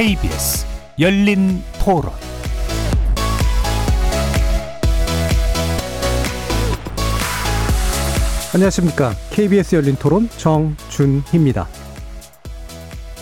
KBS 열린 토론 안녕하십니까. KBS 열린 토론 정준희입니다.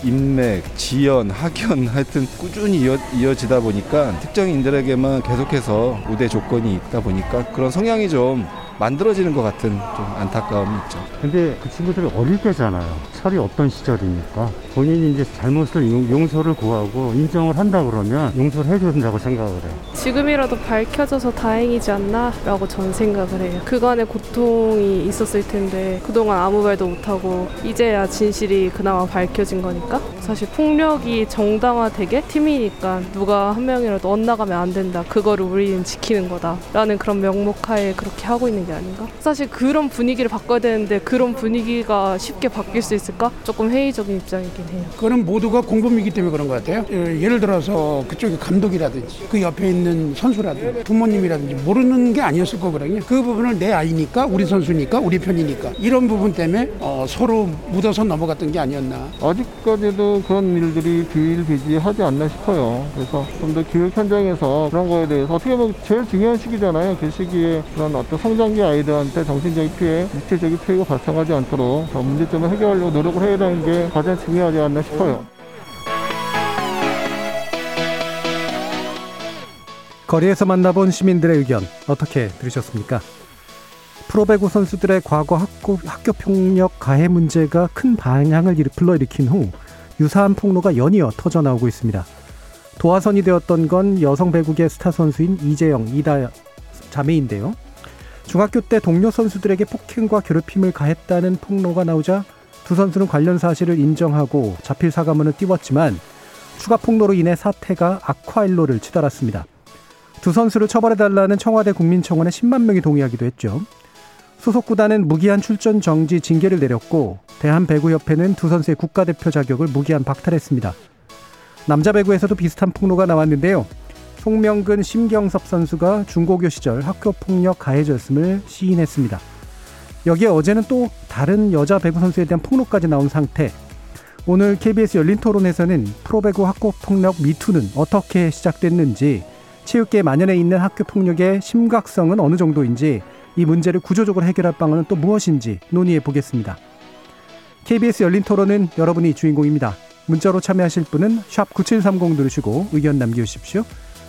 인맥, 지연, 학연 하여튼 꾸준히 이어, 이어지다 보니까 특정인들에게만 계속해서 우대 조건이 있다 보니까 그런 성향이 좀 만들어지는 것 같은 좀 안타까움이 있죠. 근데 그 친구들이 어릴 때잖아요. 철이 어떤 시절입니까? 본인이 이제 잘못을 용- 용서를 구하고 인정을 한다 그러면 용서를 해줘야 된다고 생각을 해요. 지금이라도 밝혀져서 다행이지 않나라고 저는 생각을 해요. 그간의 고통이 있었을 텐데 그동안 아무 말도 못하고 이제야 진실이 그나마 밝혀진 거니까 사실 폭력이 정당화되게 팀이니까 누가 한 명이라도 엇나가면 안 된다. 그거를 우리는 지키는 거다라는 그런 명목하에 그렇게 하고 있는 게 아닌가? 사실 그런 분위기를 바꿔야 되는데 그런 분위기가 쉽게 바뀔 수 있을까? 조금 회의적인 입장이긴 해요. 그거는 모두가 공범이기 때문에 그런 것 같아요. 예, 예를 들어서 그쪽에 감독이라든지 그 옆에 있는 선수라든지 부모님이라든지 모르는 게 아니었을 거거든요. 그 부분을 내 아이니까 우리 선수니까 우리 편이니까 이런 부분 때문에 어, 서로 묻어서 넘어갔던 게 아니었나. 아직까지도 그런 일들이 비일비재하지 않나 싶어요. 그래서 좀 더 교육 현장에서 그런 거에 대해서 어떻게 보면 제일 중요한 시기잖아요. 그 시기에 그런 어떤 성장 기 아이들한테 정신적인 피해, 육체적인 피해가 발생하지 않도록 더 문제점을 해결하려고 노력을 해야 되는 게 가장 중요하지 않나 싶어요. 거리에서 만나본 시민들의 의견 어떻게 들으셨습니까? 프로배구 선수들의 과거 학교, 학교 폭력 가해 문제가 큰 방향을 일- 불러일으킨 후 유사한 폭로가 연이어 터져 나오고 있습니다. 도화선이 되었던 건 여성 배구계 스타 선수인 이재영, 이다 자매인데요. 중학교 때 동료 선수들에게 폭행과 괴롭힘을 가했다는 폭로가 나오자 두 선수는 관련 사실을 인정하고 자필 사과문을 띄웠지만 추가 폭로로 인해 사태가 악화일로를 치달았습니다. 두 선수를 처벌해달라는 청와대 국민청원에 10만 명이 동의하기도 했죠. 소속 구단은 무기한 출전 정지 징계를 내렸고 대한배구협회는 두 선수의 국가대표 자격을 무기한 박탈했습니다. 남자 배구에서도 비슷한 폭로가 나왔는데요. 송명근, 심경섭 선수가 중고교 시절 학교 폭력 가해졌음을 시인했습니다. 여기에 어제는 또 다른 여자 배구 선수에 대한 폭로까지 나온 상태. 오늘 KBS 열린 토론에서는 프로배구 학교 폭력 미투는 어떻게 시작됐는지 체육계 만연해 있는 학교 폭력의 심각성은 어느 정도인지 이 문제를 구조적으로 해결할 방안은 또 무엇인지 논의해 보겠습니다. KBS 열린 토론은 여러분이 주인공입니다. 문자로 참여하실 분은 9730 누르시고 의견 남겨주십시오.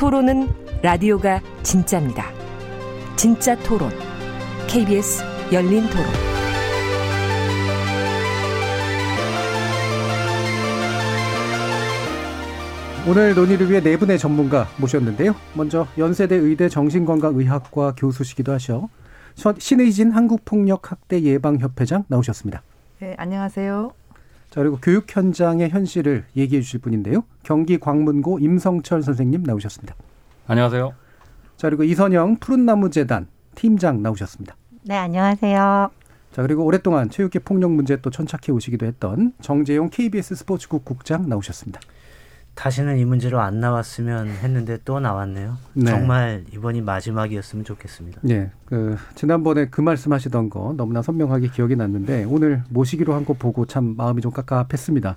토론은 라디오가 진짜입니다. 진짜 토론, KBS 열린 토론. 오늘 논의를 위해 네 분의 전문가 모셨는데요. 먼저 연세대 의대 정신건강의학과 교수시기도 하셔 서- 신의진 한국폭력학대 예방협회장 나오셨습니다. 네, 안녕하세요. 자 그리고 교육 현장의 현실을 얘기해 주실 분인데요. 경기 광문고 임성철 선생님 나오셨습니다. 안녕하세요. 자 그리고 이선영 푸른나무재단 팀장 나오셨습니다. 네, 안녕하세요. 자 그리고 오랫동안 체육계 폭력 문제 또 천착해 오시기도 했던 정재용 KBS 스포츠국 국장 나오셨습니다. 다시는 이 문제로 안 나왔으면 했는데 또 나왔네요. 네. 정말 이번이 마지막이었으면 좋겠습니다. 예, 그 지난번에 그 말씀하시던 거 너무나 선명하게 기억이 났는데 오늘 모시기로 한 거 보고 참 마음이 좀 깝깝했습니다.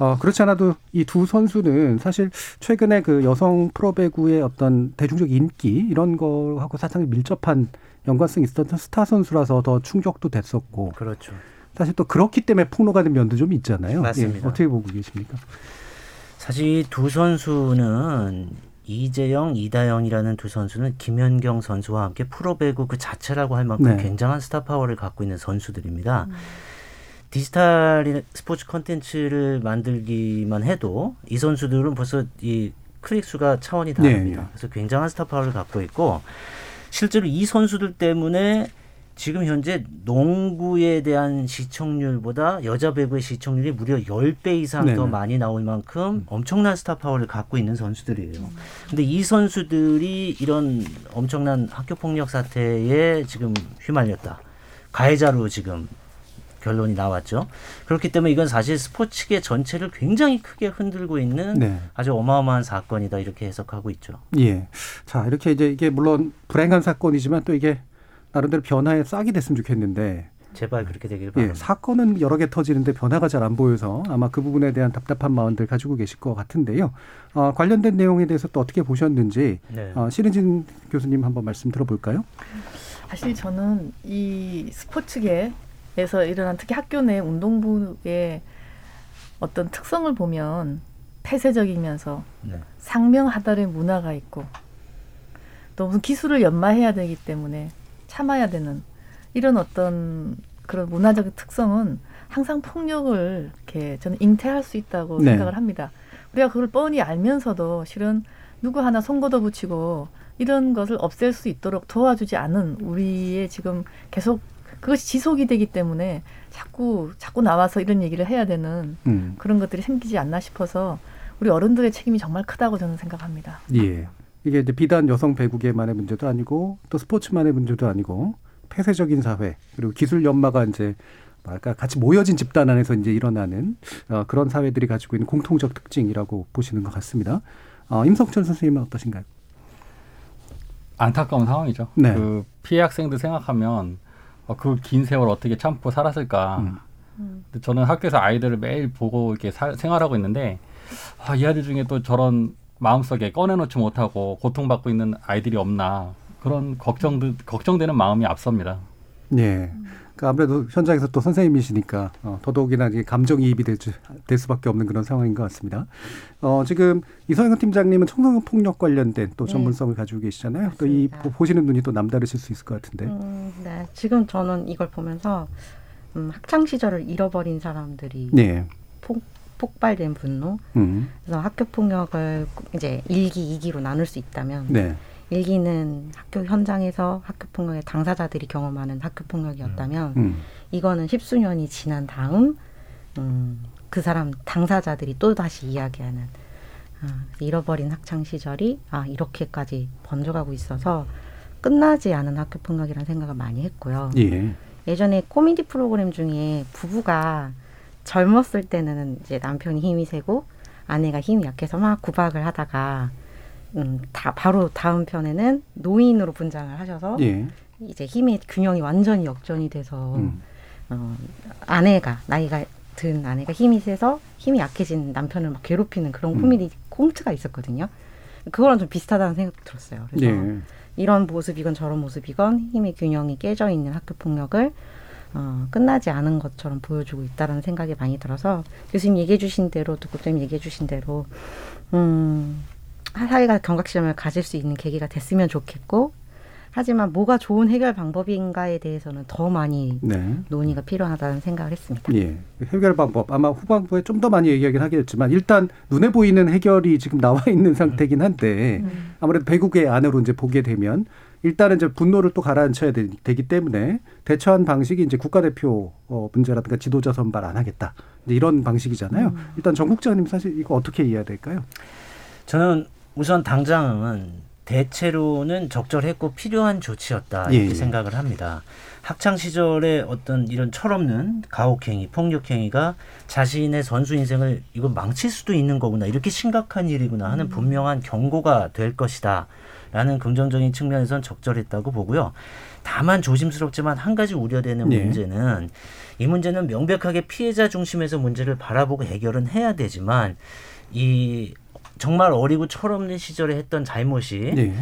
어, 그렇지 않아도 이 두 선수는 사실 최근에 그 여성 프로배구의 어떤 대중적 인기 이런 거하고 사상이 밀접한 연관성이 있었던 스타 선수라서 더 충격도 됐었고 그렇죠. 사실 또 그렇기 때문에 폭로가 된 면도 좀 있잖아요. 맞습니다. 예, 어떻게 보고 계십니까? 사실 이두 선수는 이재영, 이다영이라는 두 선수는 김연경 선수와 함께 프로배구 그 자체라고 할 만큼 네. 굉장한 스타 파워를 갖고 있는 선수들입니다. 디지털 스포츠 컨텐츠를 만들기만 해도 이 선수들은 벌써 이 클릭 수가 차원이 다릅니다. 네, 네. 그래서 굉장한 스타 파워를 갖고 있고 실제로 이 선수들 때문에 지금 현재 농구에 대한 시청률보다 여자 배구의 시청률이 무려 10배 이상 더 네네. 많이 나올 만큼 엄청난 스타 파워를 갖고 있는 선수들이에요. 근데 이 선수들이 이런 엄청난 학교 폭력 사태에 지금 휘말렸다. 가해자로 지금 결론이 나왔죠. 그렇기 때문에 이건 사실 스포츠계 전체를 굉장히 크게 흔들고 있는 네. 아주 어마어마한 사건이다 이렇게 해석하고 있죠. 예. 자, 이렇게 이제 이게 물론 불행한 사건이지만 또 이게 나름대로 변화에 싹이 됐으면 좋겠는데 제발 그렇게 되길 예, 바랍니다. 사건은 여러 개 터지는데 변화가 잘 안 보여서 아마 그 부분에 대한 답답한 마음들 가지고 계실 것 같은데요. 어, 관련된 내용에 대해서 또 어떻게 보셨는지 네. 어, 신은진 교수님 한번 말씀 들어볼까요? 사실 저는 이 스포츠계에서 일어난 특히 학교 내 운동부의 어떤 특성을 보면 폐쇄적이면서 네. 상명하달의 문화가 있고 또 무슨 기술을 연마해야 되기 때문에 참아야 되는 이런 어떤 그런 문화적 특성은 항상 폭력을 이렇게 저는 잉태할 수 있다고 네. 생각을 합니다. 우리가 그걸 뻔히 알면서도 실은 누구 하나 손 걷어붙이고 이런 것을 없앨 수 있도록 도와주지 않은 우리의 지금 계속 그것이 지속이 되기 때문에 자꾸 자꾸 나와서 이런 얘기를 해야 되는 음. 그런 것들이 생기지 않나 싶어서 우리 어른들의 책임이 정말 크다고 저는 생각합니다. 예. 이게 이제 비단 여성 배구계만의 문제도 아니고 또 스포츠만의 문제도 아니고 폐쇄적인 사회 그리고 기술 연마가 이제 뭐랄까 같이 모여진 집단 안에서 이제 일어나는 어, 그런 사회들이 가지고 있는 공통적 특징이라고 보시는 것 같습니다. 어, 임석천 선생님은 어떠신가요? 안타까운 상황이죠. 네. 그 피해 학생들 생각하면 어, 그 긴 세월 어떻게 참고 살았을까. 음. 저는 학교에서 아이들을 매일 보고 이렇게 살- 생활하고 있는데 아, 이 아이들 중에 또 저런 마음속에 꺼내놓지 못하고 고통받고 있는 아이들이 없나 그런 걱정 걱정되는 마음이 앞섭니다. 예. 그 아무래도 현장에서 또 선생님이시니까 어, 더더욱이나 이게 감정이입이 될, 수- 될 수밖에 없는 그런 상황인 것 같습니다. 어, 지금 이성현 팀장님은 청소년 폭력 관련된 또 네. 전문성을 가지고 계시잖아요. 또 이. 보시는 눈이 또 남다르실 수 있을 것 같은데. 음, 네. 지금 저는 이걸 보면서 음, 학창 시절을 잃어버린 사람들이 네. 폭, 폭발된 분노. 음. 그래서 학교 폭력을 이제 일기, 이기로 나눌 수 있다면 네. 일기는 학교 현장에서 학교 폭력의 당사자들이 경험하는 학교 폭력이었다면 음. 이거는 십수년이 지난 다음 음, 그 사람 당사자들이 또 다시 이야기하는 아, 잃어버린 학창 시절이 아 이렇게까지 번져가고 있어서 끝나지 않은 학교 폭력이라는 생각을 많이 했고요. 예. 예전에 코미디 프로그램 중에 부부가 젊었을 때는 이제 남편이 힘이 세고 아내가 힘이 약해서 막 구박을 하다가 음, 다 바로 다음 편에는 노인으로 분장을 하셔서 예. 이제 힘의 균형이 완전히 역전이 돼서 음. 어, 아내가 나이가 든 아내가 힘이 세서 힘이 약해진 남편을 막 괴롭히는 그런 음. 코미디 꽁트가 있었거든요. 그거랑 좀 비슷하다는 생각도 들었어요. 그래서 예. 이런 모습이건 저런 모습이건 힘의 균형이 깨져 있는 학교 폭력을 어, 끝나지 않은 것처럼 보여주고 있다라는 생각이 많이 들어서 교수님 얘기해 주신 대로 독국장님 얘기해 주신 대로 음, 사회가 경각심을 가질 수 있는 계기가 됐으면 좋겠고 하지만 뭐가 좋은 해결 방법인가에 대해서는 더 많이 네. 논의가 필요하다는 생각을 했습니다. 예. 해결 방법 아마 후반부에 좀 더 많이 얘기하긴 하겠지만 일단 눈에 보이는 해결이 지금 나와 있는 상태긴 한데 음. 아무래도 배국의 안으로 이제 보게 되면 일단은 이제 분노를 또 가라앉혀야 되, 기 때문에 대처한 방식이 이제 국가대표 어, 문제라든가 지도자 선발 안 하겠다 이제 이런 방식이잖아요. 음. 일단 정 국장님 사실 이거 어떻게 이해해야 될까요? 저는 우선 당장은 대체로는 적절했고 필요한 조치였다 예, 이렇게 예. 생각을 합니다. 학창 시절에 어떤 이런 철없는 가혹행위, 폭력행위가 자신의 선수 인생을 이거 망칠 수도 있는 거구나 이렇게 심각한 일이구나 하는 분명한 경고가 될 것이다. 라는 긍정적인 측면에선 적절했다고 보고요. 다만 조심스럽지만 한 가지 우려되는 예. 문제는 이 문제는 명백하게 피해자 중심에서 문제를 바라보고 해결은 해야 되지만 이 정말 어리고 철없는 시절에 했던 잘못이 예.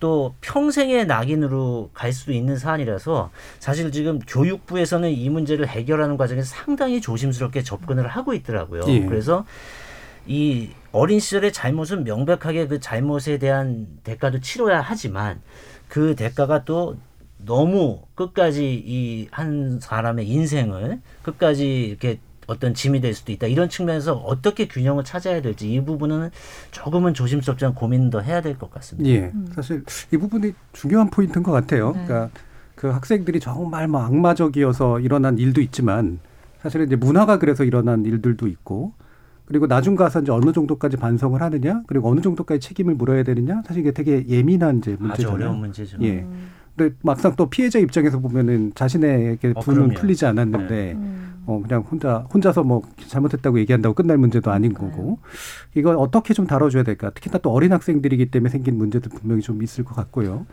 또 평생의 낙인으로 갈 수도 있는 사안이라서 사실 지금 교육부에서는 이 문제를 해결하는 과정에서 상당히 조심스럽게 접근을 하고 있더라고요. 예. 그래서 이 어린 시절의 잘못은 명백하게 그 잘못에 대한 대가도 치러야 하지만 그 대가가 또 너무 끝까지 이 한 사람의 인생을 끝까지 이렇게 어떤 짐이 될 수도 있다. 이런 측면에서 어떻게 균형을 찾아야 될지 이 부분은 조금은 조심스럽지만 고민 더 해야 될 것 같습니다. 예. 사실 이 부분이 중요한 포인트인 것 같아요. 네. 그러니까 그 학생들이 정말 뭐 악마적이어서 일어난 일도 있지만 사실은 이제 문화가 그래서 일어난 일들도 있고 그리고 나중 가서 이제 어느 정도까지 반성을 하느냐 그리고 어느 정도까지 책임을 물어야 되느냐 사실 이게 되게 예민한 이제 아주 문제잖아요. 어려운 문제죠. 예. 근데 막상 또 피해자 입장에서 보면은 자신에게 어, 분은 그럼요. 풀리지 않았는데 어 그냥 혼자 혼자서 뭐 잘못했다고 얘기한다고 끝날 문제도 아닌 거고 이걸 어떻게 좀 다뤄줘야 될까 특히나 또 어린 학생들이기 때문에 생긴 문제도 분명히 좀 있을 것 같고요.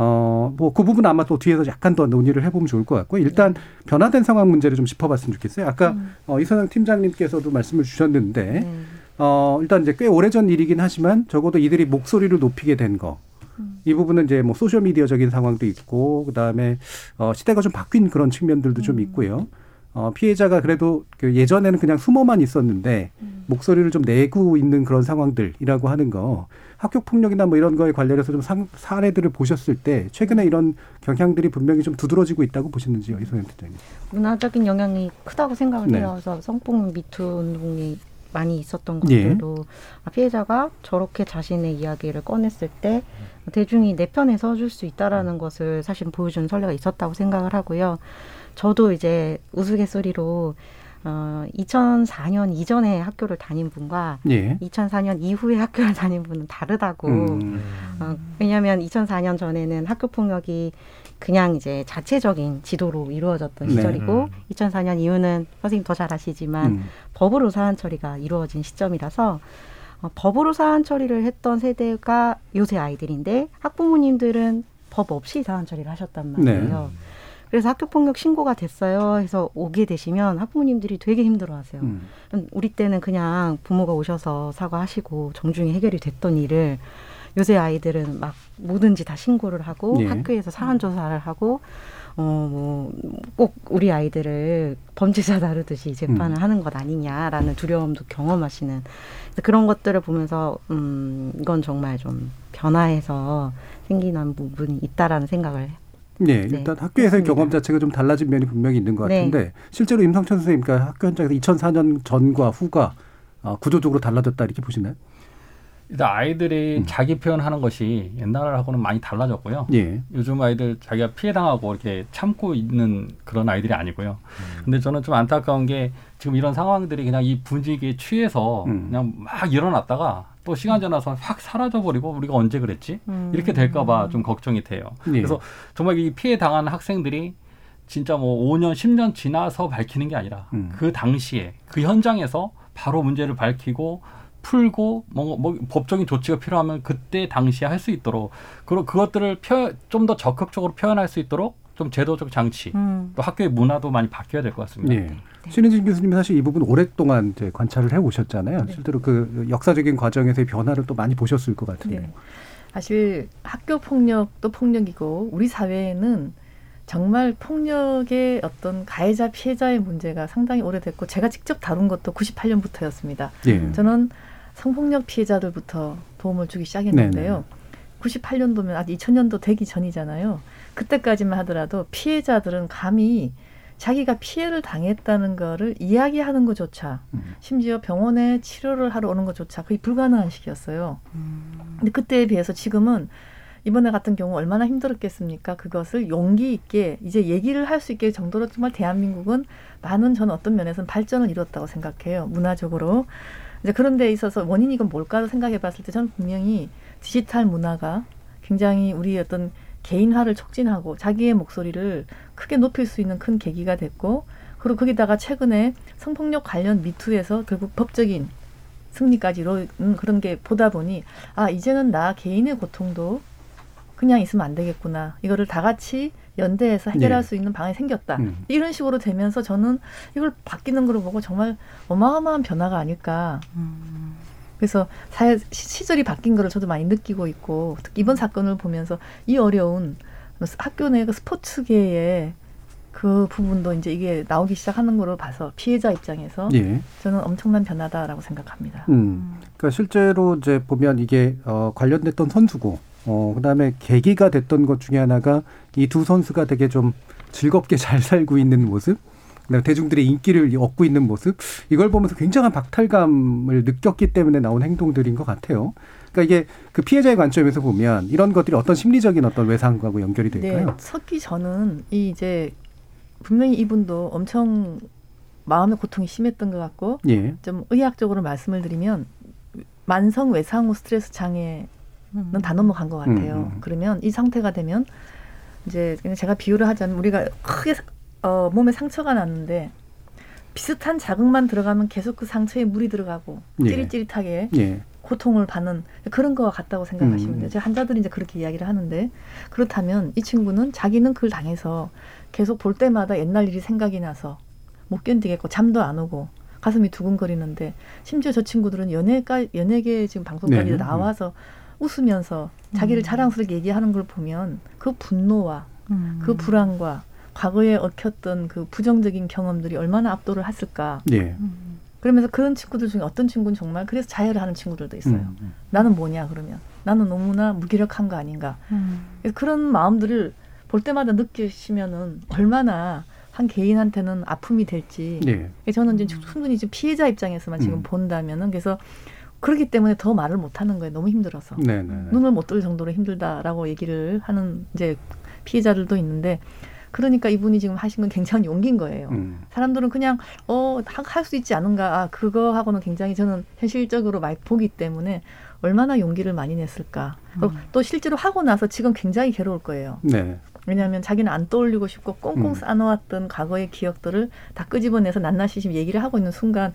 어, 뭐, 그 부분 아마 또 뒤에서 약간 더 논의를 해보면 좋을 것 같고, 일단 변화된 상황 문제를 좀 짚어봤으면 좋겠어요. 아까, 어, 이선영 팀장님께서도 말씀을 주셨는데, 어, 일단 이제 꽤 오래전 일이긴 하지만 적어도 이들이 목소리를 높이게 된 거. 이 부분은 이제 뭐 소셜 미디어적인 상황도 있고, 그 다음에, 어, 시대가 좀 바뀐 그런 측면들도 좀 있고요. 어, 피해자가 그래도 그 예전에는 그냥 숨어만 있었는데 목소리를 좀 내고 있는 그런 상황들이라고 하는 거 학교 폭력이나 뭐 이런 거에 관련해서 좀 상, 사례들을 보셨을 때 최근에 이런 경향들이 분명히 좀 두드러지고 있다고 보시는지요, 이소연 팀장님? 문화적인 영향이 크다고 생각을 네. 해요. 그래서 성폭력 미투 운동이 많이 있었던 예. 것들도 아, 피해자가 저렇게 자신의 이야기를 꺼냈을 때 대중이 내 편에 서줄 수 있다라는 것을 사실 보여주는 선례가 있었다고 생각을 하고요. 저도 이제 우스갯소리로 어, 2004년 이전에 학교를 다닌 분과 예. 2004년 이후에 학교를 다닌 분은 다르다고. 음. 어, 왜냐하면 2004년 전에는 학교 폭력이 그냥 이제 자체적인 지도로 이루어졌던 네. 시절이고 음. 2004년 이후는 선생님 더 잘 아시지만 음. 법으로 사안 처리가 이루어진 시점이라서 어, 법으로 사안 처리를 했던 세대가 요새 아이들인데 학부모님들은 법 없이 사안 처리를 하셨단 말이에요. 그래서 학교 폭력 신고가 됐어요. 해서 오게 되시면 학부모님들이 되게 힘들어하세요. 음. 음, 우리 때는 그냥 부모가 오셔서 사과하시고 정중히 해결이 됐던 일을 요새 아이들은 막 뭐든지 다 신고를 하고 예. 학교에서 사안 조사를 하고 어 뭐 꼭 우리 아이들을 범죄자 다루듯이 재판을 음. 하는 것 아니냐라는 두려움도 경험하시는 그런 것들을 보면서 음 이건 정말 좀 변화해서 생기는 부분이 있다라는 생각을 네, 일단 학교에서의 경험 자체가 좀 달라진 면이 분명히 있는 것 네. 같은데 실제로 임성천 선생님, 그러니까 학교 현장에서 2004년 전과 후가 어, 구조적으로 달라졌다 이렇게 보시나요? 일단 아이들이 자기 표현하는 것이 옛날하고는 많이 달라졌고요. 예. 요즘 아이들 자기가 피해 당하고 이렇게 참고 있는 그런 아이들이 아니고요. 근데 저는 좀 안타까운 게 지금 이런 상황들이 그냥 이 분위기에 취해서 그냥 막 일어났다가 또 시간 지나서 확 사라져 버리고 우리가 언제 그랬지? 음. 이렇게 될까봐 좀 걱정이 돼요. 예. 그래서 정말 이 피해 당한 학생들이 진짜 뭐 5년, 10년 지나서 밝히는 게 아니라 음. 그 당시에 그 현장에서 바로 문제를 밝히고 풀고 뭐, 뭐 법적인 조치가 필요하면 그때 당시에 할 수 있도록 그리고 그것들을 좀 더 적극적으로 표현할 수 있도록 좀 제도적 장치 음. 또 학교의 문화도 많이 바뀌어야 될 것 같습니다. 예. 신혜진 교수님이 사실 이 부분 오랫동안 이제 관찰을 해 오셨잖아요. 네. 실제로 그 역사적인 과정에서의 변화를 또 많이 보셨을 것 같은데. 네. 사실 학교 폭력도 폭력이고 우리 사회에는 정말 폭력의 어떤 가해자 피해자의 문제가 상당히 오래됐고 제가 직접 다룬 것도 98년부터였습니다. 예. 저는 성폭력 피해자들부터 도움을 주기 시작했는데요. 98년도면 아직 2000년도 되기 전이잖아요. 그때까지만 하더라도 피해자들은 감히 자기가 피해를 당했다는 거를 이야기하는 것조차 심지어 병원에 치료를 하러 오는 것조차 거의 불가능한 시기였어요. 근데 그때에 비해서 지금은 이번에 같은 경우 얼마나 힘들었겠습니까? 그것을 용기 있게 이제 얘기를 할 수 있게 정도로 정말 대한민국은 많은 저는 어떤 면에서는 발전을 이뤘다고 생각해요. 문화적으로. 이제 그런 데 있어서 원인이 이건 뭘까 생각해 봤을 때 저는 분명히 디지털 문화가 굉장히 우리 어떤 개인화를 촉진하고 자기의 목소리를 크게 높일 수 있는 큰 계기가 됐고 그리고 거기다가 최근에 성폭력 관련 미투에서 결국 법적인 승리까지 이룬 그런 게 보다 보니 아 이제는 나 개인의 고통도 그냥 있으면 안 되겠구나 이거를 다 같이 연대해서 해결할 네. 수 있는 방안이 생겼다 음. 이런 식으로 되면서 저는 이걸 바뀌는 걸 보고 정말 어마어마한 변화가 아닐까 그래서 사회 시- 시절이 바뀐 거를 저도 많이 느끼고 있고 특히 이번 사건을 보면서 이 어려운 학교 내 그 스포츠계의 그 부분도 이제 이게 나오기 시작하는 거로 봐서 피해자 입장에서 예. 저는 엄청난 변화다라고 생각합니다. 음. 그러니까 실제로 이제 보면 이게 어, 관련됐던 선수고, 어, 그다음에 계기가 됐던 것 중에 하나가 이 두 선수가 되게 좀 즐겁게 잘 살고 있는 모습. 그다음에 대중들의 인기를 얻고 있는 모습 이걸 보면서 굉장한 박탈감을 느꼈기 때문에 나온 행동들인 것 같아요. 그러니까 이게 그 피해자의 관점에서 보면 이런 것들이 어떤 심리적인 어떤 외상과고 연결이 될까요? 네, 섞기 전은 이 이제 분명히 이분도 엄청 마음의 고통이 심했던 것 같고 예. 좀 의학적으로 말씀을 드리면 만성 외상후 스트레스 장애는 다 넘어간 것 같아요. 음, 음. 그러면 이 상태가 되면 이제 그냥 제가 비유를 하자면 우리가 크게 사- 어, 몸에 상처가 났는데 비슷한 자극만 들어가면 계속 그 상처에 물이 들어가고 예. 찌릿찌릿하게 예. 고통을 받는 그런 거와 같다고 생각하시면 음. 돼요. 제가 환자들이 이제 그렇게 이야기를 하는데 그렇다면 이 친구는 자기는 그걸 당해서 계속 볼 때마다 옛날 일이 생각이 나서 못 견디겠고 잠도 안 오고 가슴이 두근거리는데 심지어 저 친구들은 연예가 연예계 지금 방송까지 네. 나와서 웃으면서 자기를 자랑스럽게 얘기하는 걸 보면 그 분노와 그 불안과 과거에 얽혔던 그 부정적인 경험들이 얼마나 압도를 했을까. 예. 그러면서 그런 친구들 중에 어떤 친구는 정말 그래서 자해를 하는 친구들도 있어요. 음. 나는 뭐냐 그러면 나는 너무나 무기력한 거 아닌가. 그래서 그런 마음들을 볼 때마다 느끼시면은 얼마나 한 개인한테는 아픔이 될지. 예. 저는 이제 충분히 지금 피해자 입장에서만 지금 음. 본다면은 그래서 그렇기 때문에 더 말을 못 하는 거예요. 너무 힘들어서. 네, 네. 네. 눈을 못 뜰 정도로 힘들다라고 얘기를 하는 이제 피해자들도 있는데 그러니까 이분이 지금 하신 건 굉장한 용기인 거예요. 음. 사람들은 그냥 어 할 수 있지 않은가 아, 그거 하고는 굉장히 저는 현실적으로 많이 보기 때문에 얼마나 용기를 많이 냈을까 그리고 또 실제로 하고 나서 지금 굉장히 괴로울 거예요. 네. 왜냐하면 자기는 안 떠올리고 싶고 꽁꽁 음. 쌓아놓았던 과거의 기억들을 다 끄집어내서 낱낱이 얘기를 하고 있는 순간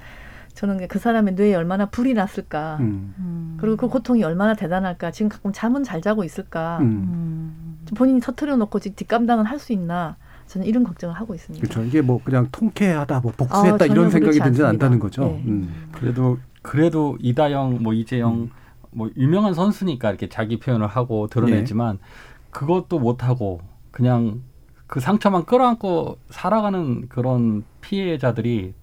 저는 그 사람의 뇌에 얼마나 불이 났을까 음. 그리고 그 고통이 얼마나 대단할까 지금 가끔 잠은 잘 자고 있을까 음. 좀 본인이 터트려 놓고 지금 뒷감당은 할 수 있나 저는 이런 걱정을 하고 있습니다. 그렇죠. 이게 뭐 그냥 통쾌하다, 뭐 복수했다 아, 이런 생각이 들지 않습니다. 않다는 거죠. 네. 음. 그래도 그래도 이다영 뭐 이재영 음. 뭐 유명한 선수니까 이렇게 자기 표현을 하고 드러내지만 그것도 못 하고 그냥 그 상처만 끌어안고 살아가는 그런 피해자들이 어,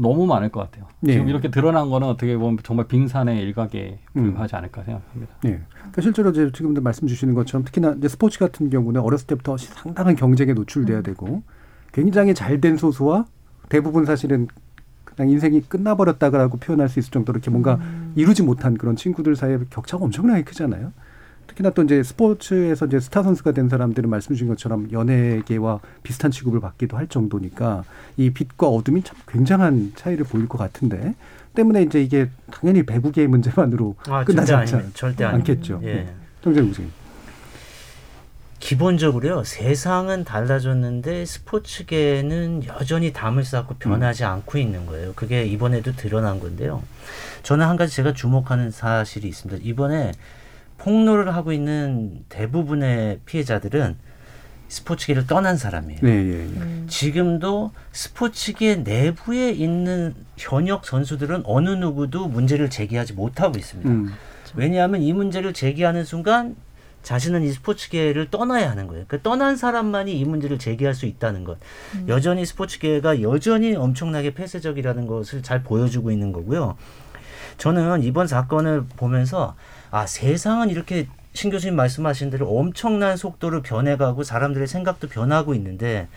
너무 많을 것 같아요. 네. 지금 이렇게 드러난 거는 어떻게 보면 정말 빙산의 일각에 음. 불과하지 않을까 생각합니다. 네. 그러니까 실제로 이제 지금도 말씀 주시는 것처럼 특히나 이제 스포츠 같은 경우는 어렸을 때부터 상당한 경쟁에 노출돼야 음. 되고 굉장히 잘 된 소수와 대부분 사실은 그냥 인생이 끝나버렸다고 표현할 수 있을 정도로 이렇게 뭔가 음. 이루지 못한 그런 친구들 사이에 격차가 엄청나게 크잖아요. 특히나 또 이제 스포츠에서 이제 스타 선수가 된 사람들은 말씀 주신 것처럼 연예계와 비슷한 취급을 받기도 할 정도니까 이 빛과 어둠이 참 굉장한 차이를 보일 것 같은데 때문에 이제 이게 당연히 배구계의 문제만으로 아, 끝나지 않지 아닙니다. 절대. 않겠죠. 예. 네. 정재훈 교수님. 기본적으로요 세상은 달라졌는데 스포츠계는 여전히 담을 쌓고 변하지 않고 있는 거예요. 그게 이번에도 드러난 건데요. 저는 한 가지 제가 주목하는 사실이 있습니다. 이번에 폭로를 하고 있는 대부분의 피해자들은 스포츠계를 떠난 사람이에요. 네, 예, 예. 음. 지금도 스포츠계 내부에 있는 현역 선수들은 어느 누구도 문제를 제기하지 못하고 있습니다. 음. 왜냐하면 이 문제를 제기하는 순간 자신은 이 스포츠계를 떠나야 하는 거예요. 그 떠난 사람만이 이 문제를 제기할 수 있다는 것. 여전히 스포츠계가 여전히 엄청나게 폐쇄적이라는 것을 잘 보여주고 있는 거고요. 저는 이번 사건을 보면서 아 세상은 이렇게 신 교수님 말씀하신 대로 엄청난 속도로 변해가고 사람들의 생각도 변하고 있는데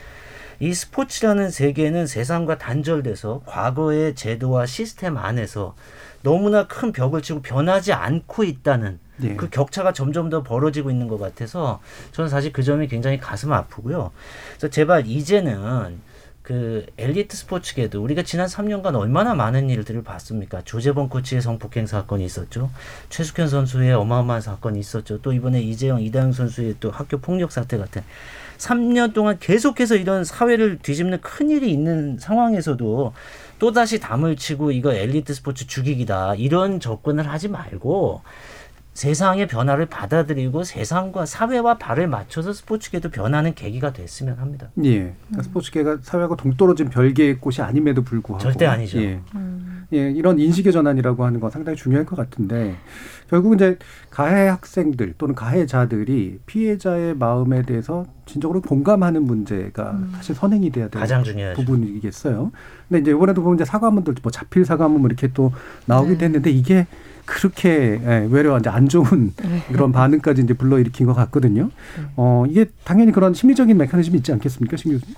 이 스포츠라는 세계는 세상과 단절돼서 과거의 제도와 시스템 안에서 너무나 큰 벽을 치고 변하지 않고 있다는 예. 그 격차가 점점 더 벌어지고 있는 것 같아서 저는 사실 그 점이 굉장히 가슴 아프고요. 그래서 제발 이제는 그 엘리트 스포츠계도 우리가 지난 3년간 얼마나 많은 일들을 봤습니까? 조재범 코치의 성폭행 사건이 있었죠. 최숙현 선수의 어마어마한 사건이 있었죠. 또 이번에 이재영, 이다영 선수의 또 학교 폭력 사태 같은 3년 동안 계속해서 이런 사회를 뒤집는 큰 일이 있는 상황에서도 또다시 담을 치고 이거 엘리트 스포츠 죽이기다 이런 접근을 하지 말고 세상의 변화를 받아들이고 세상과 사회와 발을 맞춰서 스포츠계도 변하는 계기가 됐으면 합니다. 예. 그러니까 스포츠계가 사회하고 동떨어진 별개의 곳이 아님에도 불구하고 절대 아니죠. 예. 예, 이런 인식의 전환이라고 하는 건 상당히 중요할 것 같은데 결국 이제 가해 학생들 또는 가해자들이 피해자의 마음에 대해서 진정으로 공감하는 문제가 사실 선행이 돼야 되는 가장 중요하죠. 부분이겠어요. 근데 이제 이번에도 보면 이제 사과문들 뭐 자필 사과문 뭐 이렇게 또 나오기도 네. 했는데 이게 그렇게 예, 외려 이제 안 좋은 그런 반응까지 이제 불러일으킨 것 같거든요. 어 이게 당연히 그런 심리적인 메커니즘이 있지 않겠습니까, 신 교수님?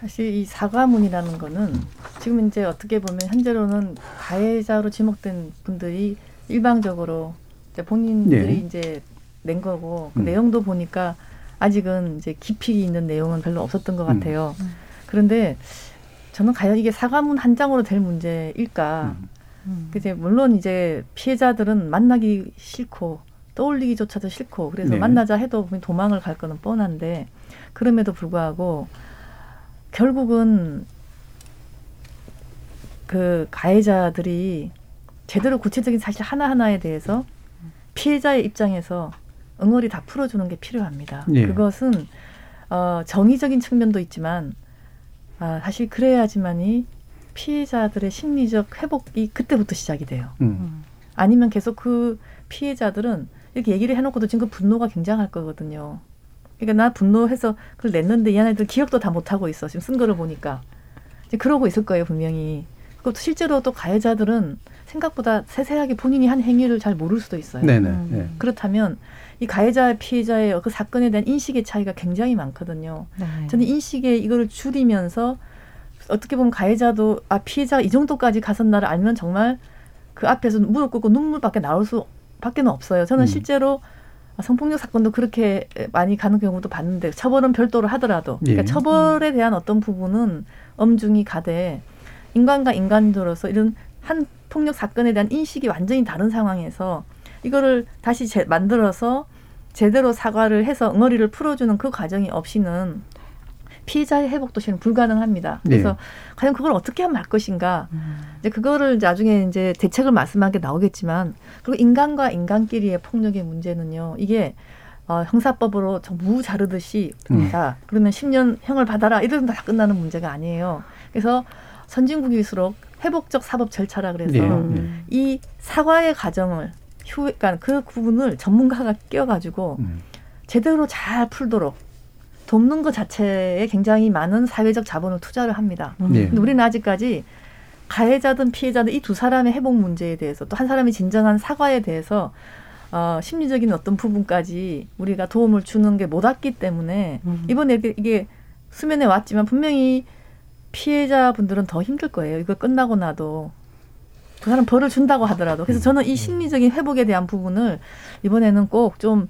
사실 이 사과문이라는 거는 지금 이제 어떻게 보면 현재로는 가해자로 지목된 분들이 일방적으로 이제 본인들이 네. 이제 낸 거고 그 음. 내용도 보니까 아직은 이제 깊이 있는 내용은 별로 없었던 것 음. 같아요. 그런데 저는 과연 이게 사과문 한 장으로 될 문제일까? 음. 그 이제 물론 이제 피해자들은 만나기 싫고 떠올리기조차도 싫고 그래서 네. 만나자 해도 도망을 갈 거는 뻔한데 그럼에도 불구하고 결국은 그 가해자들이 제대로 구체적인 사실 하나하나에 대해서 피해자의 입장에서 응어리 다 풀어주는 게 필요합니다. 예. 그것은 어, 정의적인 측면도 있지만 아, 사실 그래야지만이 피해자들의 심리적 회복이 그때부터 시작이 돼요. 음. 아니면 계속 그 피해자들은 이렇게 얘기를 해놓고도 지금 그 분노가 굉장할 거거든요. 그러니까 나 분노해서 그걸 냈는데 이 안에들 기억도 다 못하고 있어. 지금 쓴 거를 보니까. 이제 그러고 있을 거예요, 분명히. 그것도 실제로 또 가해자들은 생각보다 세세하게 본인이 한 행위를 잘 모를 수도 있어요. 네네. 예. 그렇다면 이 가해자 피해자의 그 사건에 대한 인식의 차이가 굉장히 많거든요. 네. 저는 인식에 이거를 줄이면서 어떻게 보면 가해자도 아 피해자가 이 정도까지 갔었나를 알면 정말 그 앞에서 무릎 꿇고 눈물밖에 나올 수 밖에는 없어요. 저는 음. 실제로 성폭력 사건도 그렇게 많이 가는 경우도 봤는데 처벌은 별도로 하더라도 그러니까 예. 처벌에 대한 어떤 부분은 엄중히 가되 인간과 인간으로서 이런 한 폭력 사건에 대한 인식이 완전히 다른 상황에서 이거를 다시 제, 만들어서 제대로 사과를 해서 응어리를 풀어주는 그 과정이 없이는 피해자의 회복도 실은 불가능합니다. 그래서 네. 과연 그걸 어떻게 하면 할 것인가. 이제 그거를 나중에 이제 대책을 말씀하게 나오겠지만 그리고 인간과 인간끼리의 폭력의 문제는요. 이게 어, 형사법으로 전부 자르듯이 음. 자 그러면 10년 형을 받아라 이러면 다 끝나는 문제가 아니에요. 그래서 선진국일수록 회복적 사법 절차라 그래서 예. 음. 이 사과의 과정을 후에 그러니까 그 부분을 전문가가 끼워가지고 음. 제대로 잘 풀도록 돕는 것 자체에 굉장히 많은 사회적 자본을 투자를 합니다. 예. 근데 우리는 아직까지 가해자든 피해자든 이 두 사람의 회복 문제에 대해서 또 한 사람이 진정한 사과에 대해서 어, 심리적인 어떤 부분까지 우리가 도움을 주는 게 못 왔기 때문에 음. 이번에 이게, 이게 수면에 왔지만 분명히 피해자분들은 더 힘들 거예요. 이거 끝나고 나도 그 사람 벌을 준다고 하더라도 그래서 저는 이 심리적인 회복에 대한 부분을 이번에는 꼭 좀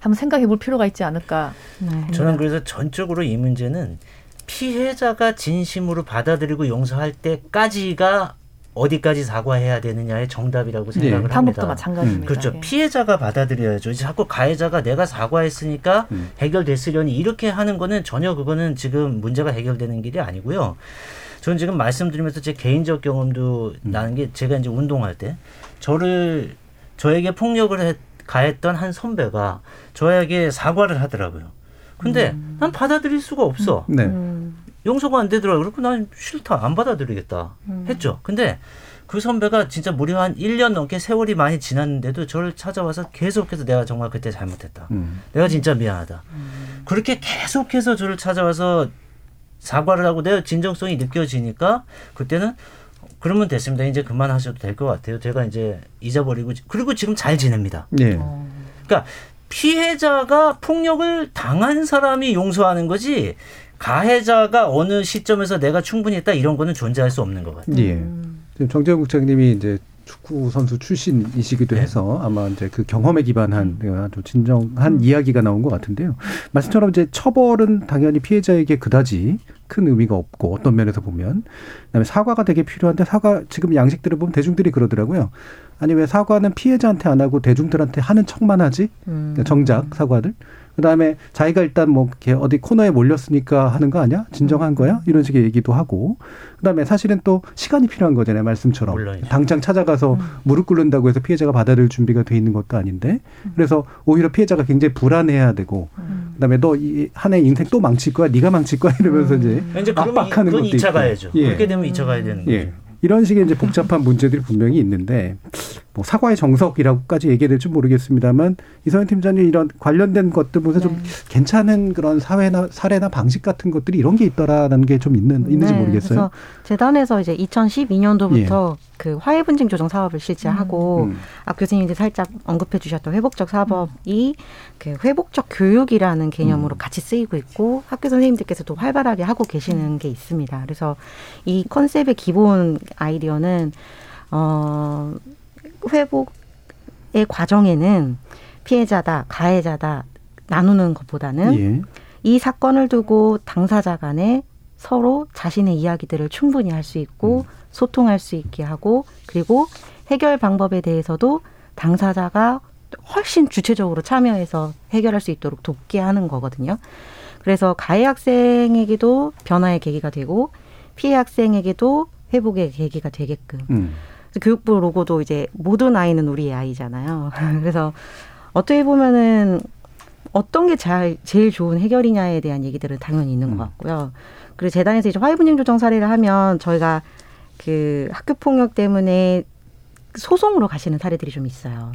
한번 생각해 볼 필요가 있지 않을까. 네. 저는 그래서 전적으로 이 문제는 피해자가 진심으로 받아들이고 용서할 때까지가 어디까지 사과해야 되느냐의 정답이라고 네. 생각을 방법도 합니다. 마찬가지입니다. 그렇죠. 예. 피해자가 받아들여야죠. 자꾸 가해자가 내가 사과했으니까 음. 해결됐으려니 이렇게 하는 거는 전혀 그거는 지금 문제가 해결되는 길이 아니고요. 저는 지금 말씀드리면서 제 개인적 경험도 음. 나는 게 제가 이제 운동할 때 저를 저에게 폭력을 했, 가했던 한 선배가 저에게 사과를 하더라고요. 근데 난 받아들일 수가 없어. 네. 음. 용서가 안 되더라고요. 그리고 난 싫다. 안 받아들이겠다. 했죠. 근데 그 선배가 진짜 무려 한 1년 넘게 세월이 많이 지났는데도 저를 찾아와서 계속해서 내가 정말 그때 잘못했다. 음. 내가 진짜 미안하다. 그렇게 계속해서 저를 찾아와서 사과를 하고 내 진정성이 느껴지니까 그때는 그러면 됐습니다. 이제 그만하셔도 될 것 같아요. 제가 이제 잊어버리고 그리고 지금 잘 지냅니다. 예. 그러니까 피해자가 폭력을 당한 사람이 용서하는 거지 가해자가 어느 시점에서 내가 충분히 했다 이런 거는 존재할 수 없는 것 같아요. 예. 지금 정재영 국장님이 이제 축구 선수 출신이시기도 네. 해서 아마 이제 그 경험에 기반한 음. 아주 진정한 이야기가 나온 것 같은데요. 말씀처럼 이제 처벌은 당연히 피해자에게 그다지 큰 의미가 없고 어떤 면에서 보면 그다음에 사과가 되게 필요한데 사과 지금 양식들을 보면 대중들이 그러더라고요. 아니 왜 사과는 피해자한테 안 하고 대중들한테 하는 척만 하지? 음. 그러니까 정작 사과를. 그다음에 자기가 일단 뭐 이렇게 어디 코너에 몰렸으니까 하는 거 아니야? 진정한 거야? 이런 식의 얘기도 하고. 그다음에 사실은 또 시간이 필요한 거잖아요. 말씀처럼. 물론이죠. 당장 찾아가서 무릎 꿇는다고 해서 피해자가 받아들일 준비가 돼 있는 것도 아닌데. 그래서 오히려 피해자가 굉장히 불안해야 되고. 그다음에 너 이 한 해 인생 또 망칠 거야? 네가 망칠 거야? 이러면서 이제 이제 그러면 이- 압박하는 그건 것도 2차 있고. 가야죠. 예. 그렇게 되면 2차 가야 되는 거죠. 예. 이런 식의 이제 복잡한 문제들이 분명히 있는데 뭐 사과의 정석이라고까지 얘기해야 될지 모르겠습니다만 이성현 팀장님 이런 관련된 것들 보면서 좀 네. 괜찮은 그런 사회나 사례나 방식 같은 것들이 이런 게 있더라라는 게 좀 있는 있는지 네, 모르겠어요. 그래서 재단에서 이제 2012년도부터 그 화해 분쟁 조정 사업을 실시하고 음. 아 교수님들 살짝 언급해 주셨던 회복적 사법이 그 회복적 교육이라는 개념으로 음. 같이 쓰이고 있고 학교 선생님들께서도 활발하게 하고 계시는 게 있습니다. 그래서 이 컨셉의 기본 아이디어는 어 회복의 과정에는 피해자다, 가해자다 나누는 것보다는 예. 이 사건을 두고 당사자 간에 서로 자신의 이야기들을 충분히 할 수 있고 소통할 수 있게 하고 그리고 해결 방법에 대해서도 당사자가 훨씬 주체적으로 참여해서 해결할 수 있도록 돕게 하는 거거든요. 그래서 가해 학생에게도 변화의 계기가 되고 피해 학생에게도 회복의 계기가 되게끔 음. 교육부 로고도 이제 모든 아이는 우리의 아이잖아요. 그래서 어떻게 보면은 어떤 게 잘, 제일 좋은 해결이냐에 대한 얘기들은 당연히 있는 것 같고요. 그리고 재단에서 이제 화해분쟁 조정 사례를 하면 저희가 그 학교 폭력 때문에 소송으로 가시는 사례들이 좀 있어요.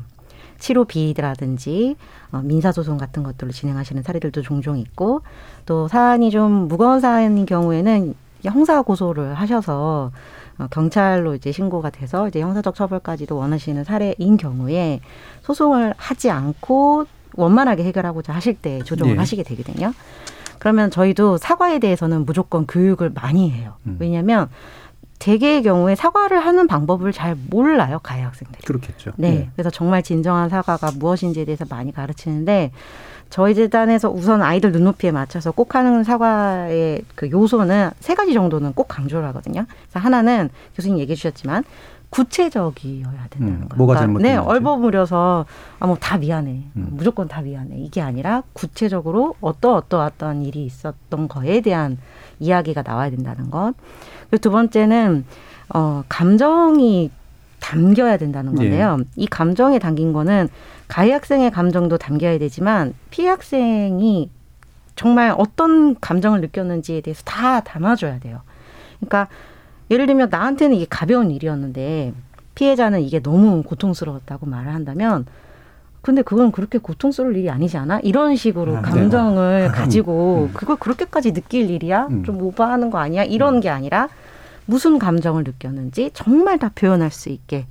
치료 비위라든지 어, 민사 소송 같은 것들을 진행하시는 사례들도 종종 있고 또 사안이 좀 무거운 사안인 경우에는 형사 고소를 하셔서 어, 경찰로 이제 신고가 돼서 이제 형사적 처벌까지도 원하시는 사례인 경우에 소송을 하지 않고 원만하게 해결하고자 하실 때 조정을 네. 하시게 되거든요. 그러면 저희도 사과에 대해서는 무조건 교육을 많이 해요. 왜냐하면 대개의 경우에 사과를 하는 방법을 잘 몰라요 가해 학생들이. 그렇겠죠. 네. 그래서 정말 진정한 사과가 무엇인지에 대해서 많이 가르치는데 저희 재단에서 우선 아이들 눈높이에 맞춰서 꼭 하는 사과의 그 요소는 세 가지 정도는 꼭 강조를 하거든요. 그래서 하나는 교수님 얘기해 주셨지만 구체적이어야 된다는 음, 거예요. 뭐가 그러니까 잘못됐는지. 네, 얼버무려서 아 뭐 다 미안해. 음. 무조건 다 미안해. 이게 아니라 구체적으로 어떠 어떠했던 일이 있었던 거에 대한 이야기가 나와야 된다는 것. 그리고 두 번째는 어 감정이 담겨야 된다는 건데요. 이 감정에 담긴 거는 가해 학생의 감정도 담겨야 되지만 피해 학생이 정말 어떤 감정을 느꼈는지에 대해서 다 담아줘야 돼요. 그러니까 예를 들면 나한테는 이게 가벼운 일이었는데 피해자는 이게 너무 고통스러웠다고 말을 한다면 근데 그건 그렇게 고통스러울 일이 아니지 않아? 이런 식으로 아, 네. 감정을 음. 가지고 그걸 그렇게까지 느낄 일이야? 음. 좀 오버하는 거 아니야? 이런 게 아니라 무슨 감정을 느꼈는지 정말 다 표현할 수 있게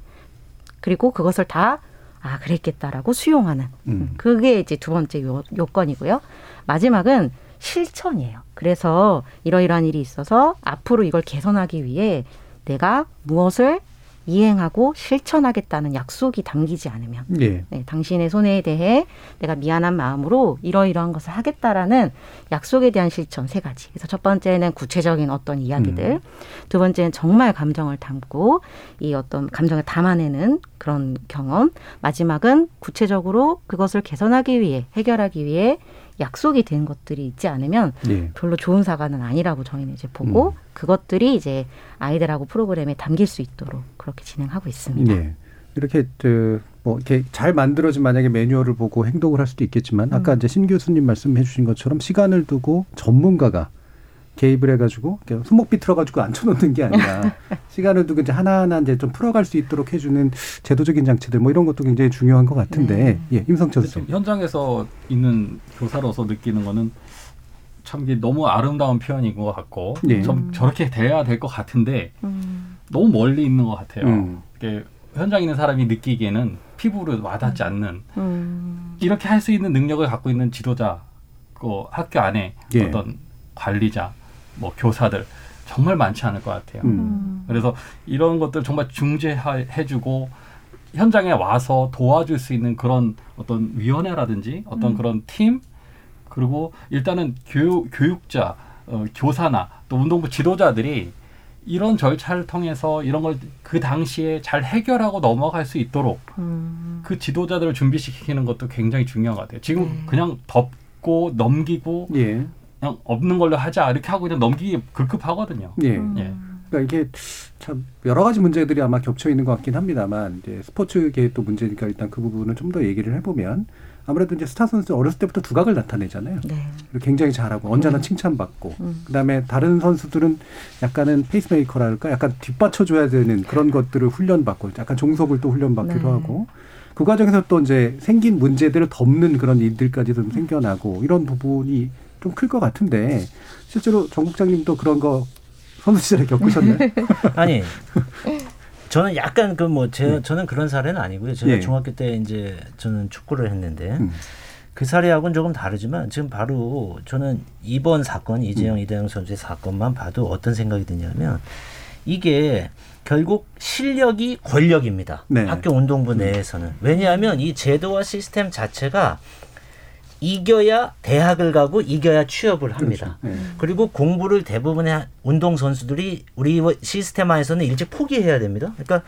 그리고 그것을 다 아, 그랬겠다라고 수용하는 음. 그게 이제 두 번째 요, 요건이고요. 마지막은 실천이에요. 그래서 이러이러한 일이 있어서 앞으로 이걸 개선하기 위해 내가 무엇을 이행하고 실천하겠다는 약속이 담기지 않으면 예. 네, 당신의 손해에 대해 내가 미안한 마음으로 이러이러한 것을 하겠다라는 약속에 대한 실천 세 가지. 그래서 첫 번째는 구체적인 어떤 이야기들, 두 번째는 정말 감정을 담고 이 어떤 감정을 담아내는 그런 경험, 마지막은 구체적으로 그것을 개선하기 위해 해결하기 위해 약속이 된 것들이 있지 않으면 예. 별로 좋은 사과는 아니라고 저희는 이제 보고 음. 그것들이 이제 아이들하고 프로그램에 담길 수 있도록 그렇게 진행하고 있습니다. 예. 이렇게 그뭐 이렇게 잘 만들어진 만약에 매뉴얼을 보고 행동을 할 수도 있겠지만 아까 음. 이제 신 교수님 말씀해 주신 것처럼 시간을 두고 전문가가 개입을 해가지고 손목 비틀어가지고 앉혀놓는 게 아니라 시간을 두고 이제 하나하나 이제 좀 풀어갈 수 있도록 해주는 제도적인 장치들 뭐 이런 것도 굉장히 중요한 것 같은데 예 임성철 씨. 현장에서 있는 교사로서 느끼는 거는 참 이게 너무 아름다운 표현인 것 같고 예. 좀 저렇게 돼야 될 것 같은데 음. 너무 멀리 있는 것 같아요. 음. 이게 현장에 있는 사람이 느끼기에는 피부로 와닿지 않는 음. 이렇게 할 수 있는 능력을 갖고 있는 지도자, 그 학교 안에 예. 어떤 관리자, 뭐 교사들 정말 많지 않을 것 같아요. 음. 그래서 이런 것들 정말 중재해주고 현장에 와서 도와줄 수 있는 그런 어떤 위원회라든지 어떤 음. 그런 팀 그리고 일단은 교육, 교육자, 어, 교사나 또 운동부 지도자들이 이런 절차를 통해서 이런 걸 그 당시에 잘 해결하고 넘어갈 수 있도록 음. 그 지도자들을 준비시키는 것도 굉장히 중요한 것 같아요. 지금 네. 그냥 덮고 넘기고 예. 그냥 없는 걸로 하자 이렇게 하고 그냥 넘기기 급급하거든요. 예. 예. 그러니까 이게 참 여러 가지 문제들이 아마 겹쳐 있는 것 같긴 합니다만 이제 스포츠계의 또 문제니까 일단 그 부분을 좀더 얘기를 해보면 아무래도 이제 스타 선수 어렸을 때부터 두각을 나타내잖아요. 네. 그리고 굉장히 잘하고 언제나 음. 칭찬받고 음. 그다음에 다른 선수들은 약간은 페이스메이커랄까 약간 뒷받쳐줘야 되는 그런 것들을 훈련받고 약간 종속을 또 훈련받기도 네. 하고 그 과정에서 또 이제 생긴 문제들을 덮는 그런 일들까지도 좀 생겨나고 이런 부분이 좀 클 것 같은데 실제로 정 국장님도 그런 거 선수 시절에 겪으셨나요? 아니 저는 약간 그 뭐제 저는 그런 사례는 아니고요. 제가 예. 중학교 때 이제 저는 축구를 했는데 음. 그 사례하고는 조금 다르지만 지금 바로 저는 이번 사건 이재영 이대영 선수의 사건만 봐도 어떤 생각이 드냐면 이게 결국 실력이 권력입니다. 네. 학교 운동부 내에서는 왜냐하면 이 제도와 시스템 자체가 이겨야 대학을 가고 이겨야 취업을 합니다. 그렇죠. 네. 그리고 공부를 대부분의 운동 선수들이 우리 시스템화에서는 일찍 포기해야 됩니다. 그러니까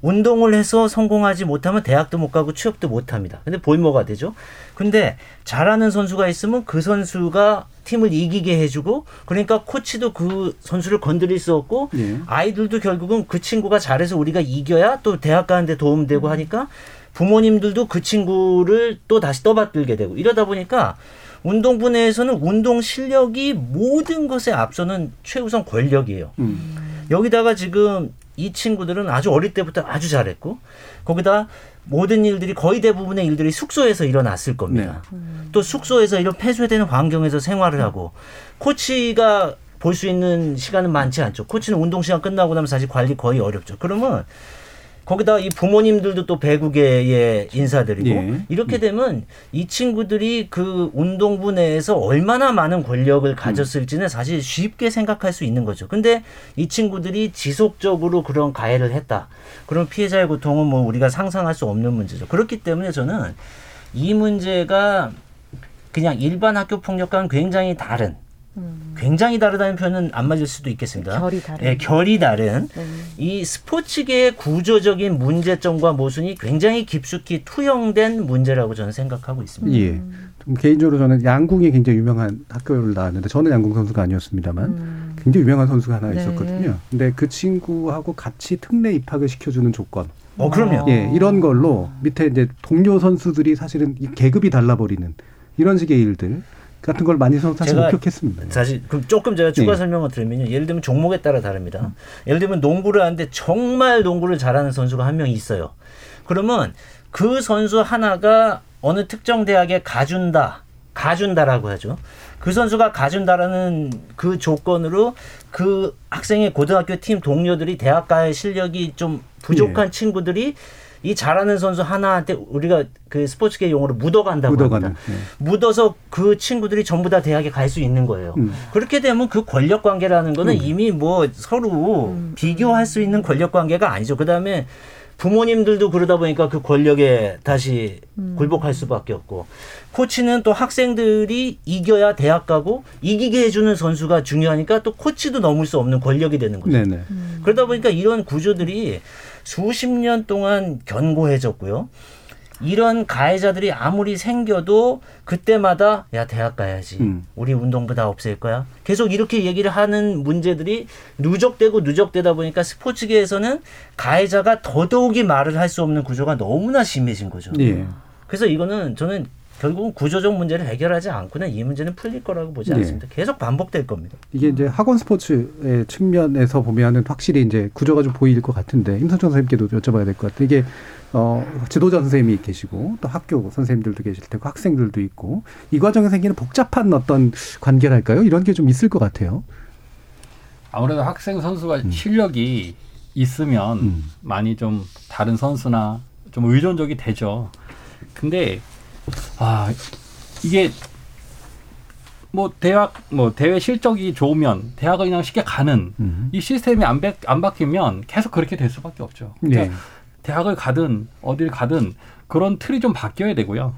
운동을 해서 성공하지 못하면 대학도 못 가고 취업도 못 합니다. 근데 볼모가 되죠. 근데 잘하는 선수가 있으면 그 선수가 팀을 이기게 해주고 그러니까 코치도 그 선수를 건드릴 수 없고 예. 아이들도 결국은 그 친구가 잘해서 우리가 이겨야 또 대학 가는데 도움되고 하니까 부모님들도 그 친구를 또 다시 떠받들게 되고 이러다 보니까 운동부 내에서는 운동 실력이 모든 것에 앞서는 최우선 권력이에요. 음. 여기다가 지금 이 친구들은 아주 어릴 때부터 아주 잘했고 거기다 모든 일들이 거의 대부분의 일들이 숙소에서 일어났을 겁니다. 또 숙소에서 이런 폐쇄되는 환경에서 생활을 하고 코치가 볼 수 있는 시간은 많지 않죠. 코치는 운동 시간 끝나고 나면 사실 관리 거의 어렵죠. 그러면 거기다 이 부모님들도 또 배구계의 인사들이고 예. 이렇게 되면 이 친구들이 그 운동부 내에서 얼마나 많은 권력을 가졌을지는 사실 쉽게 생각할 수 있는 거죠. 근데 이 친구들이 지속적으로 그런 가해를 했다. 그럼 피해자의 고통은 뭐 우리가 상상할 수 없는 문제죠. 그렇기 때문에 저는 이 문제가 그냥 일반 학교 폭력과는 굉장히 다른 굉장히 다르다는 표현은 안 맞을 수도 있겠습니다. 결이 다른. 예, 결이 다른 네. 이 스포츠계의 구조적인 문제점과 모순이 굉장히 깊숙이 투영된 문제라고 저는 생각하고 있습니다. 예. 좀 개인적으로 저는 양궁이 굉장히 유명한 학교를 나왔는데 저는 양궁 선수가 아니었습니다만 굉장히 유명한 선수가 하나 네. 있었거든요. 근데 그 친구하고 같이 특례 입학을 시켜주는 조건. 어, 그럼요. 예, 이런 걸로 밑에 이제 동료 선수들이 사실은 이 계급이 달라버리는 이런 식의 일들 같은 걸 많이 서- 사실 제가 목격했습니다. 사실 그럼 조금 제가 추가 네. 설명을 드리면요. 예를 들면 종목에 따라 다릅니다. 예를 들면 농구를 하는데 정말 농구를 잘하는 선수가 한 명 있어요. 그러면 그 선수 하나가 어느 특정 대학에 가준다. 가준다라고 하죠. 그 선수가 가준다라는 그 조건으로 그 학생의 고등학교 팀 동료들이 대학가의 실력이 좀 부족한 친구들이 이 잘하는 선수 하나한테 우리가 그 스포츠계 용어로 묻어간다고 묻어가는. 합니다. 예. 묻어서 그 친구들이 전부 다 대학에 갈 수 있는 거예요. 음. 그렇게 되면 그 권력 관계라는 거는 이미 뭐 서로 비교할 수 있는 권력 관계가 아니죠. 그다음에 부모님들도 그러다 보니까 그 권력에 다시 굴복할 수밖에 없고 코치는 또 학생들이 이겨야 대학 가고 이기게 해주는 선수가 중요하니까 또 코치도 넘을 수 없는 권력이 되는 거죠. 네네. 그러다 보니까 이런 구조들이 수십 년 동안 견고해졌고요. 이런 가해자들이 아무리 생겨도 그때마다 야 대학 가야지 음. 우리 운동부 다 없앨 거야 계속 이렇게 얘기를 하는 문제들이 누적되고 누적되다 보니까 스포츠계에서는 가해자가 더더욱이 말을 할 수 없는 구조가 너무나 심해진 거죠. 예. 그래서 이거는 저는 결국은 구조적 문제를 해결하지 않고는 이 문제는 풀릴 거라고 보지 네. 않습니다. 계속 반복될 겁니다. 이게 이제 학원 스포츠의 측면에서 보면은 확실히 이제 구조가 좀 보일 것 같은데 임선정 선생님께도 여쭤봐야 될 것 같아요. 이게 어 지도자 선생님이 계시고 또 학교 선생님들도 계실 테고 학생들도 있고 이 과정에 생기는 복잡한 어떤 관계랄까요? 이런 게 좀 있을 것 같아요. 아무래도 학생 선수가 음. 실력이 있으면 많이 좀 다른 선수나 좀 의존적이 되죠. 근데 아 이게 뭐 대학 뭐 대회 실적이 좋으면 대학을 그냥 쉽게 가는 음. 이 시스템이 안, 바, 안 바뀌면 계속 그렇게 될 수밖에 없죠. 그러니까 네. 대학을 가든 어딜 가든 그런 틀이 좀 바뀌어야 되고요.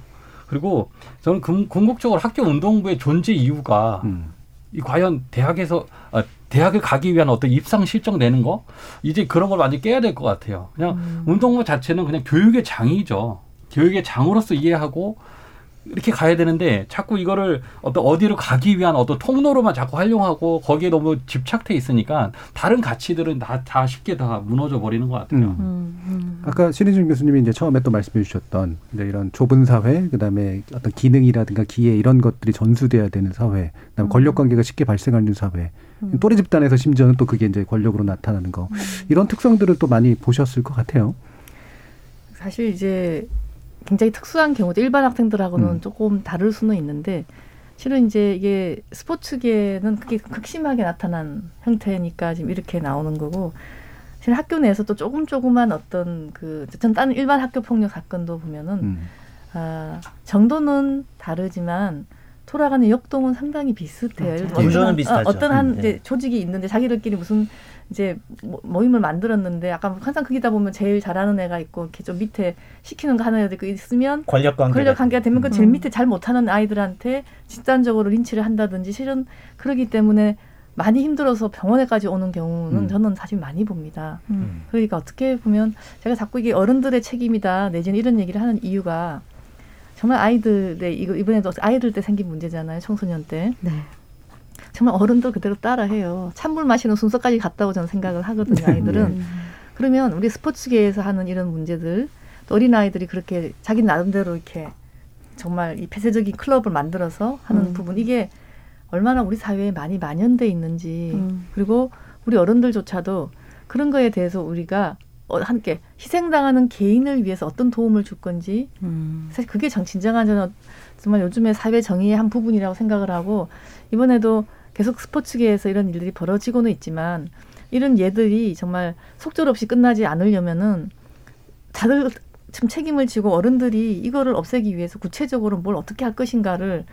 그리고 저는 궁- 궁극적으로 학교 운동부의 존재 이유가 음. 이 과연 대학에서 아, 대학을 가기 위한 어떤 입상 실적 내는 거 이제 그런 걸 완전히 깨야 될 것 같아요. 그냥 운동부 자체는 그냥 교육의 장이죠. 교육의 장으로서 이해하고 이렇게 가야 되는데 자꾸 이거를 어떤 어디로 가기 위한 어떤 통로로만 자꾸 활용하고 거기에 너무 집착돼 있으니까 다른 가치들은 다, 다 쉽게 다 무너져 버리는 것 같아요. 음. 아까 신희준 교수님이 이제 처음에 또 말씀해 주셨던 이제 이런 좁은 사회, 그다음에 어떤 기능이라든가 기회 이런 것들이 전수돼야 되는 사회, 그다음에 권력 관계가 쉽게 발생하는 사회, 음. 또래 집단에서 심지어는 또 그게 이제 권력으로 나타나는 거 이런 특성들을 또 많이 보셨을 것 같아요. 사실 이제 굉장히 특수한 경우도 일반 학생들하고는 음. 조금 다를 수는 있는데 실은 이제 이게 스포츠계는 그게 극심하게 나타난 형태니까 지금 이렇게 나오는 거고 사실 학교 내에서 또 조금 조금만 어떤 그전 다른 일반 학교 폭력 사건도 보면은 음. 아, 정도는 다르지만 돌아가는 역동은 상당히 비슷해요. 어떤 한- 비슷하죠. 어, 어떤 한 네. 이제 조직이 있는데 자기들끼리 무슨 이제 모- 모임을 만들었는데 약간 항상 거기다 보면 제일 잘하는 애가 있고 이렇게 좀 밑에 시키는 거 하나 애가 있으면 권력 관계가 권력 관계가 되면 그 제일 음. 밑에 잘 못하는 아이들한테 집단적으로 린치를 한다든지 실은 그러기 때문에 많이 힘들어서 병원에까지 오는 경우는 음. 저는 사실 많이 봅니다. 음. 그러니까 어떻게 보면 제가 자꾸 이게 어른들의 책임이다 내지는 이런 얘기를 하는 이유가 정말 아이들의 이거 이번에도 아이들 때 생긴 문제잖아요 청소년 때 네. 정말 어른들 그대로 따라해요 찬물 마시는 순서까지 갔다고 저는 생각을 하거든요 아이들은 네. 그러면 우리 스포츠계에서 하는 이런 문제들 또 어린 아이들이 그렇게 자기 나름대로 이렇게 정말 이 폐쇄적인 클럽을 만들어서 하는 음. 부분 이게 얼마나 우리 사회에 많이 만연돼 있는지 음. 그리고 우리 어른들조차도 그런 거에 대해서 우리가 어, 함께 희생당하는 개인을 위해서 어떤 도움을 줄 건지 음. 사실 그게 정 진정한 저는 정말 요즘의 사회 정의의 한 부분이라고 생각을 하고 이번에도 계속 스포츠계에서 이런 일들이 벌어지고는 있지만 이런 예들이 정말 속절 없이 끝나지 않으려면은 다들 좀 책임을 지고 어른들이 이거를 없애기 위해서 구체적으로 뭘 어떻게 할 것인가를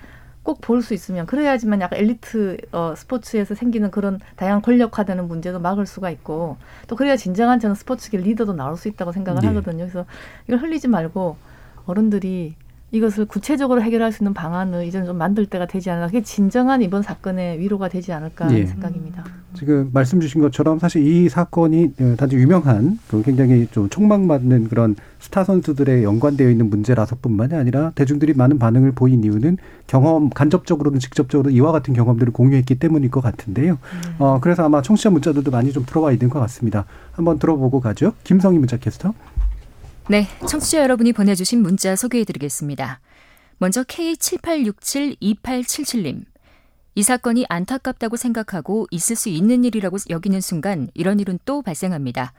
꼭 볼 수 있으면 그래야지만 약간 엘리트 어, 스포츠에서 생기는 그런 다양한 권력화되는 문제도 막을 수가 있고 또 그래야 진정한 저는 스포츠계 리더도 나올 수 있다고 생각을 네. 하거든요. 그래서 이걸 흘리지 말고 어른들이 이것을 구체적으로 해결할 수 있는 방안을 이제 좀 만들 때가 되지 않을까. 그게 진정한 이번 사건의 위로가 되지 않을까 하는 예. 생각입니다. 지금 말씀 주신 것처럼 사실 이 사건이 어, 단지 유명한 그 굉장히 좀 촉망받는 그런 스타 선수들에 연관되어 있는 문제라서뿐만이 아니라 대중들이 많은 반응을 보인 이유는 경험 간접적으로는 직접적으로 이와 같은 경험들을 공유했기 때문일 것 같은데요. 어 그래서 아마 청취자 문자들도 많이 좀 들어와 있는 것 같습니다. 한번 들어보고 가죠. 김성희 문자 캐스터. 네, 청취자 여러분이 보내주신 문자 소개해드리겠습니다. 먼저 K78672877님. 이 사건이 안타깝다고 생각하고 있을 수 있는 일이라고 여기는 순간 이런 일은 또 발생합니다.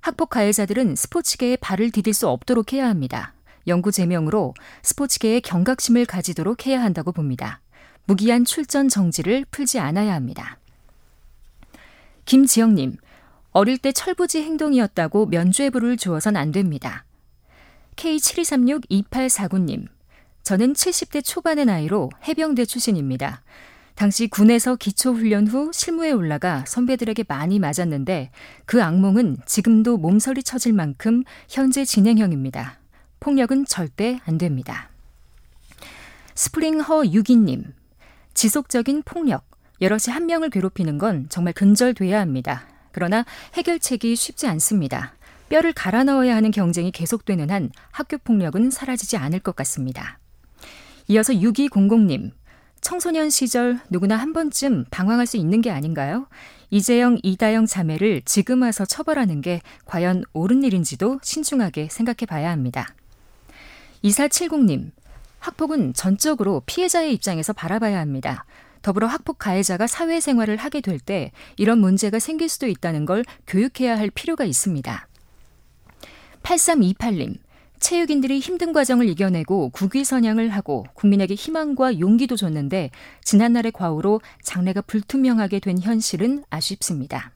학폭 가해자들은 스포츠계에 발을 디딜 수 없도록 해야 합니다. 영구 제명으로 스포츠계에 경각심을 가지도록 해야 한다고 봅니다. 무기한 출전 정지를 풀지 않아야 합니다. 김지영님, 어릴 때 철부지 행동이었다고 면죄부를 주어선 안 됩니다. K72362849님, 저는 70대 초반의 나이로 해병대 출신입니다. 당시 군에서 기초훈련 후 실무에 올라가 선배들에게 많이 맞았는데 그 악몽은 지금도 몸서리 쳐질 만큼 현재 진행형입니다. 폭력은 절대 안 됩니다. 스프링허 유기님, 지속적인 폭력, 여럿이 한 명을 괴롭히는 건 정말 근절돼야 합니다. 그러나 해결책이 쉽지 않습니다. 뼈를 갈아 넣어야 하는 경쟁이 계속되는 한 학교 폭력은 사라지지 않을 것 같습니다. 이어서 6200님, 청소년 시절 누구나 한 번쯤 방황할 수 있는 게 아닌가요? 이재영, 이다영 자매를 지금 와서 처벌하는 게 과연 옳은 일인지도 신중하게 생각해 봐야 합니다. 2470님, 학폭은 전적으로 피해자의 입장에서 바라봐야 합니다. 더불어 학폭 가해자가 사회생활을 하게 될 때 이런 문제가 생길 수도 있다는 걸 교육해야 할 필요가 있습니다. 8328님, 체육인들이 힘든 과정을 이겨내고 국위 선양을 하고 국민에게 희망과 용기도 줬는데 지난날의 과오로 장래가 불투명하게 된 현실은 아쉽습니다.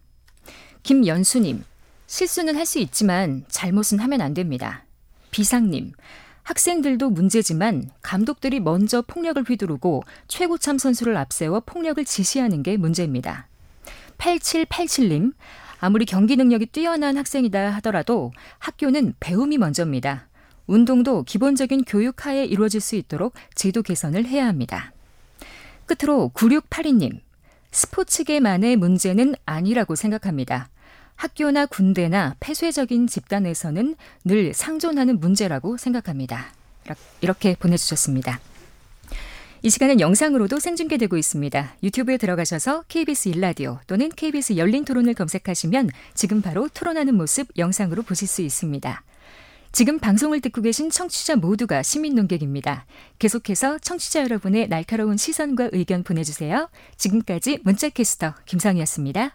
김연수님, 실수는 할 수 있지만 잘못은 하면 안 됩니다. 비상님, 학생들도 문제지만 감독들이 먼저 폭력을 휘두르고 최고참 선수를 앞세워 폭력을 지시하는 게 문제입니다. 8787님, 아무리 경기 능력이 뛰어난 학생이다 하더라도 학교는 배움이 먼저입니다. 운동도 기본적인 교육 하에 이루어질 수 있도록 제도 개선을 해야 합니다. 끝으로 9682님, 스포츠계만의 문제는 아니라고 생각합니다. 학교나 군대나 폐쇄적인 집단에서는 늘 상존하는 문제라고 생각합니다. 이렇게 보내주셨습니다. 이 시간은 영상으로도 생중계되고 있습니다. 유튜브에 들어가셔서 KBS 일라디오 또는 KBS 열린 토론을 검색하시면 지금 바로 토론하는 모습 영상으로 보실 수 있습니다. 지금 방송을 듣고 계신 청취자 모두가 시민 농객입니다. 계속해서 청취자 여러분의 날카로운 시선과 의견 보내주세요. 지금까지 문자캐스터 김상이었습니다.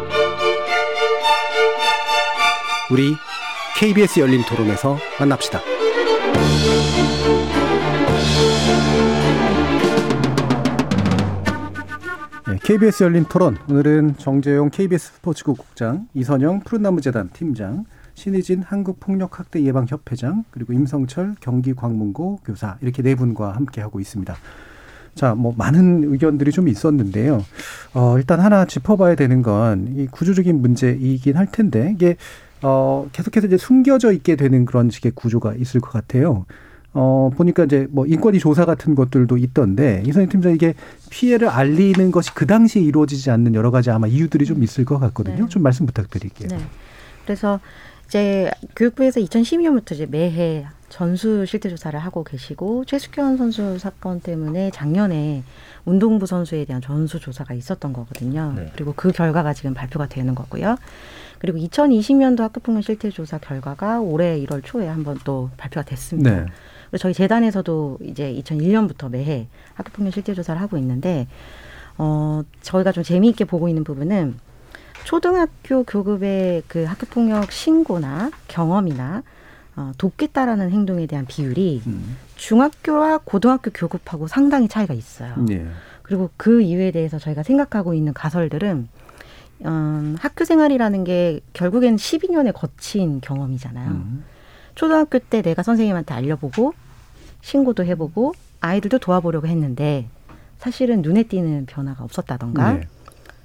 우리 KBS 열린 토론에서 만납시다. 네, KBS 열린 토론 오늘은 정재용 KBS 스포츠국 국장, 이선영 푸른나무재단 팀장, 신희진 한국폭력학대 예방협회장 그리고 임성철 경기광문고 교사 이렇게 네 분과 함께 하고 있습니다. 자, 뭐 많은 의견들이 좀 있었는데요. 어, 일단 하나 짚어봐야 되는 건 이 구조적인 문제이긴 할 텐데 이게 어, 계속해서 이제 숨겨져 있게 되는 그런 식의 구조가 있을 것 같아요. 어, 보니까 이제 뭐 인권위 조사 같은 것들도 있던데 이선희 팀장 이게 피해를 알리는 것이 그 당시에 이루어지지 않는 여러 가지 아마 이유들이 좀 있을 것 같거든요. 네. 좀 말씀 부탁드릴게요. 네. 그래서 이제 교육부에서 2012년부터 이제 매해 전수 실태 조사를 하고 계시고 최숙현 선수 사건 때문에 작년에 운동부 선수에 대한 전수 조사가 있었던 거거든요. 네. 그리고 그 결과가 지금 발표가 되는 거고요. 그리고 2020년도 학교폭력 실태 조사 결과가 올해 1월 초에 한번 또 발표가 됐습니다. 네. 그리고 저희 재단에서도 이제 2001년부터 매해 학교폭력 실태 조사를 하고 있는데 어 저희가 좀 재미있게 보고 있는 부분은 초등학교 교급의 그 학교폭력 신고나 경험이나 어, 돕겠다라는 행동에 대한 비율이 음. 중학교와 고등학교 교급하고 상당히 차이가 있어요. 예. 그리고 그 이유에 대해서 저희가 생각하고 있는 가설들은 음, 학교 생활이라는 게 결국엔 12년에 거친 경험이잖아요. 음. 초등학교 때 내가 선생님한테 알려보고 신고도 해보고 아이들도 도와보려고 했는데 사실은 눈에 띄는 변화가 없었다던가 네.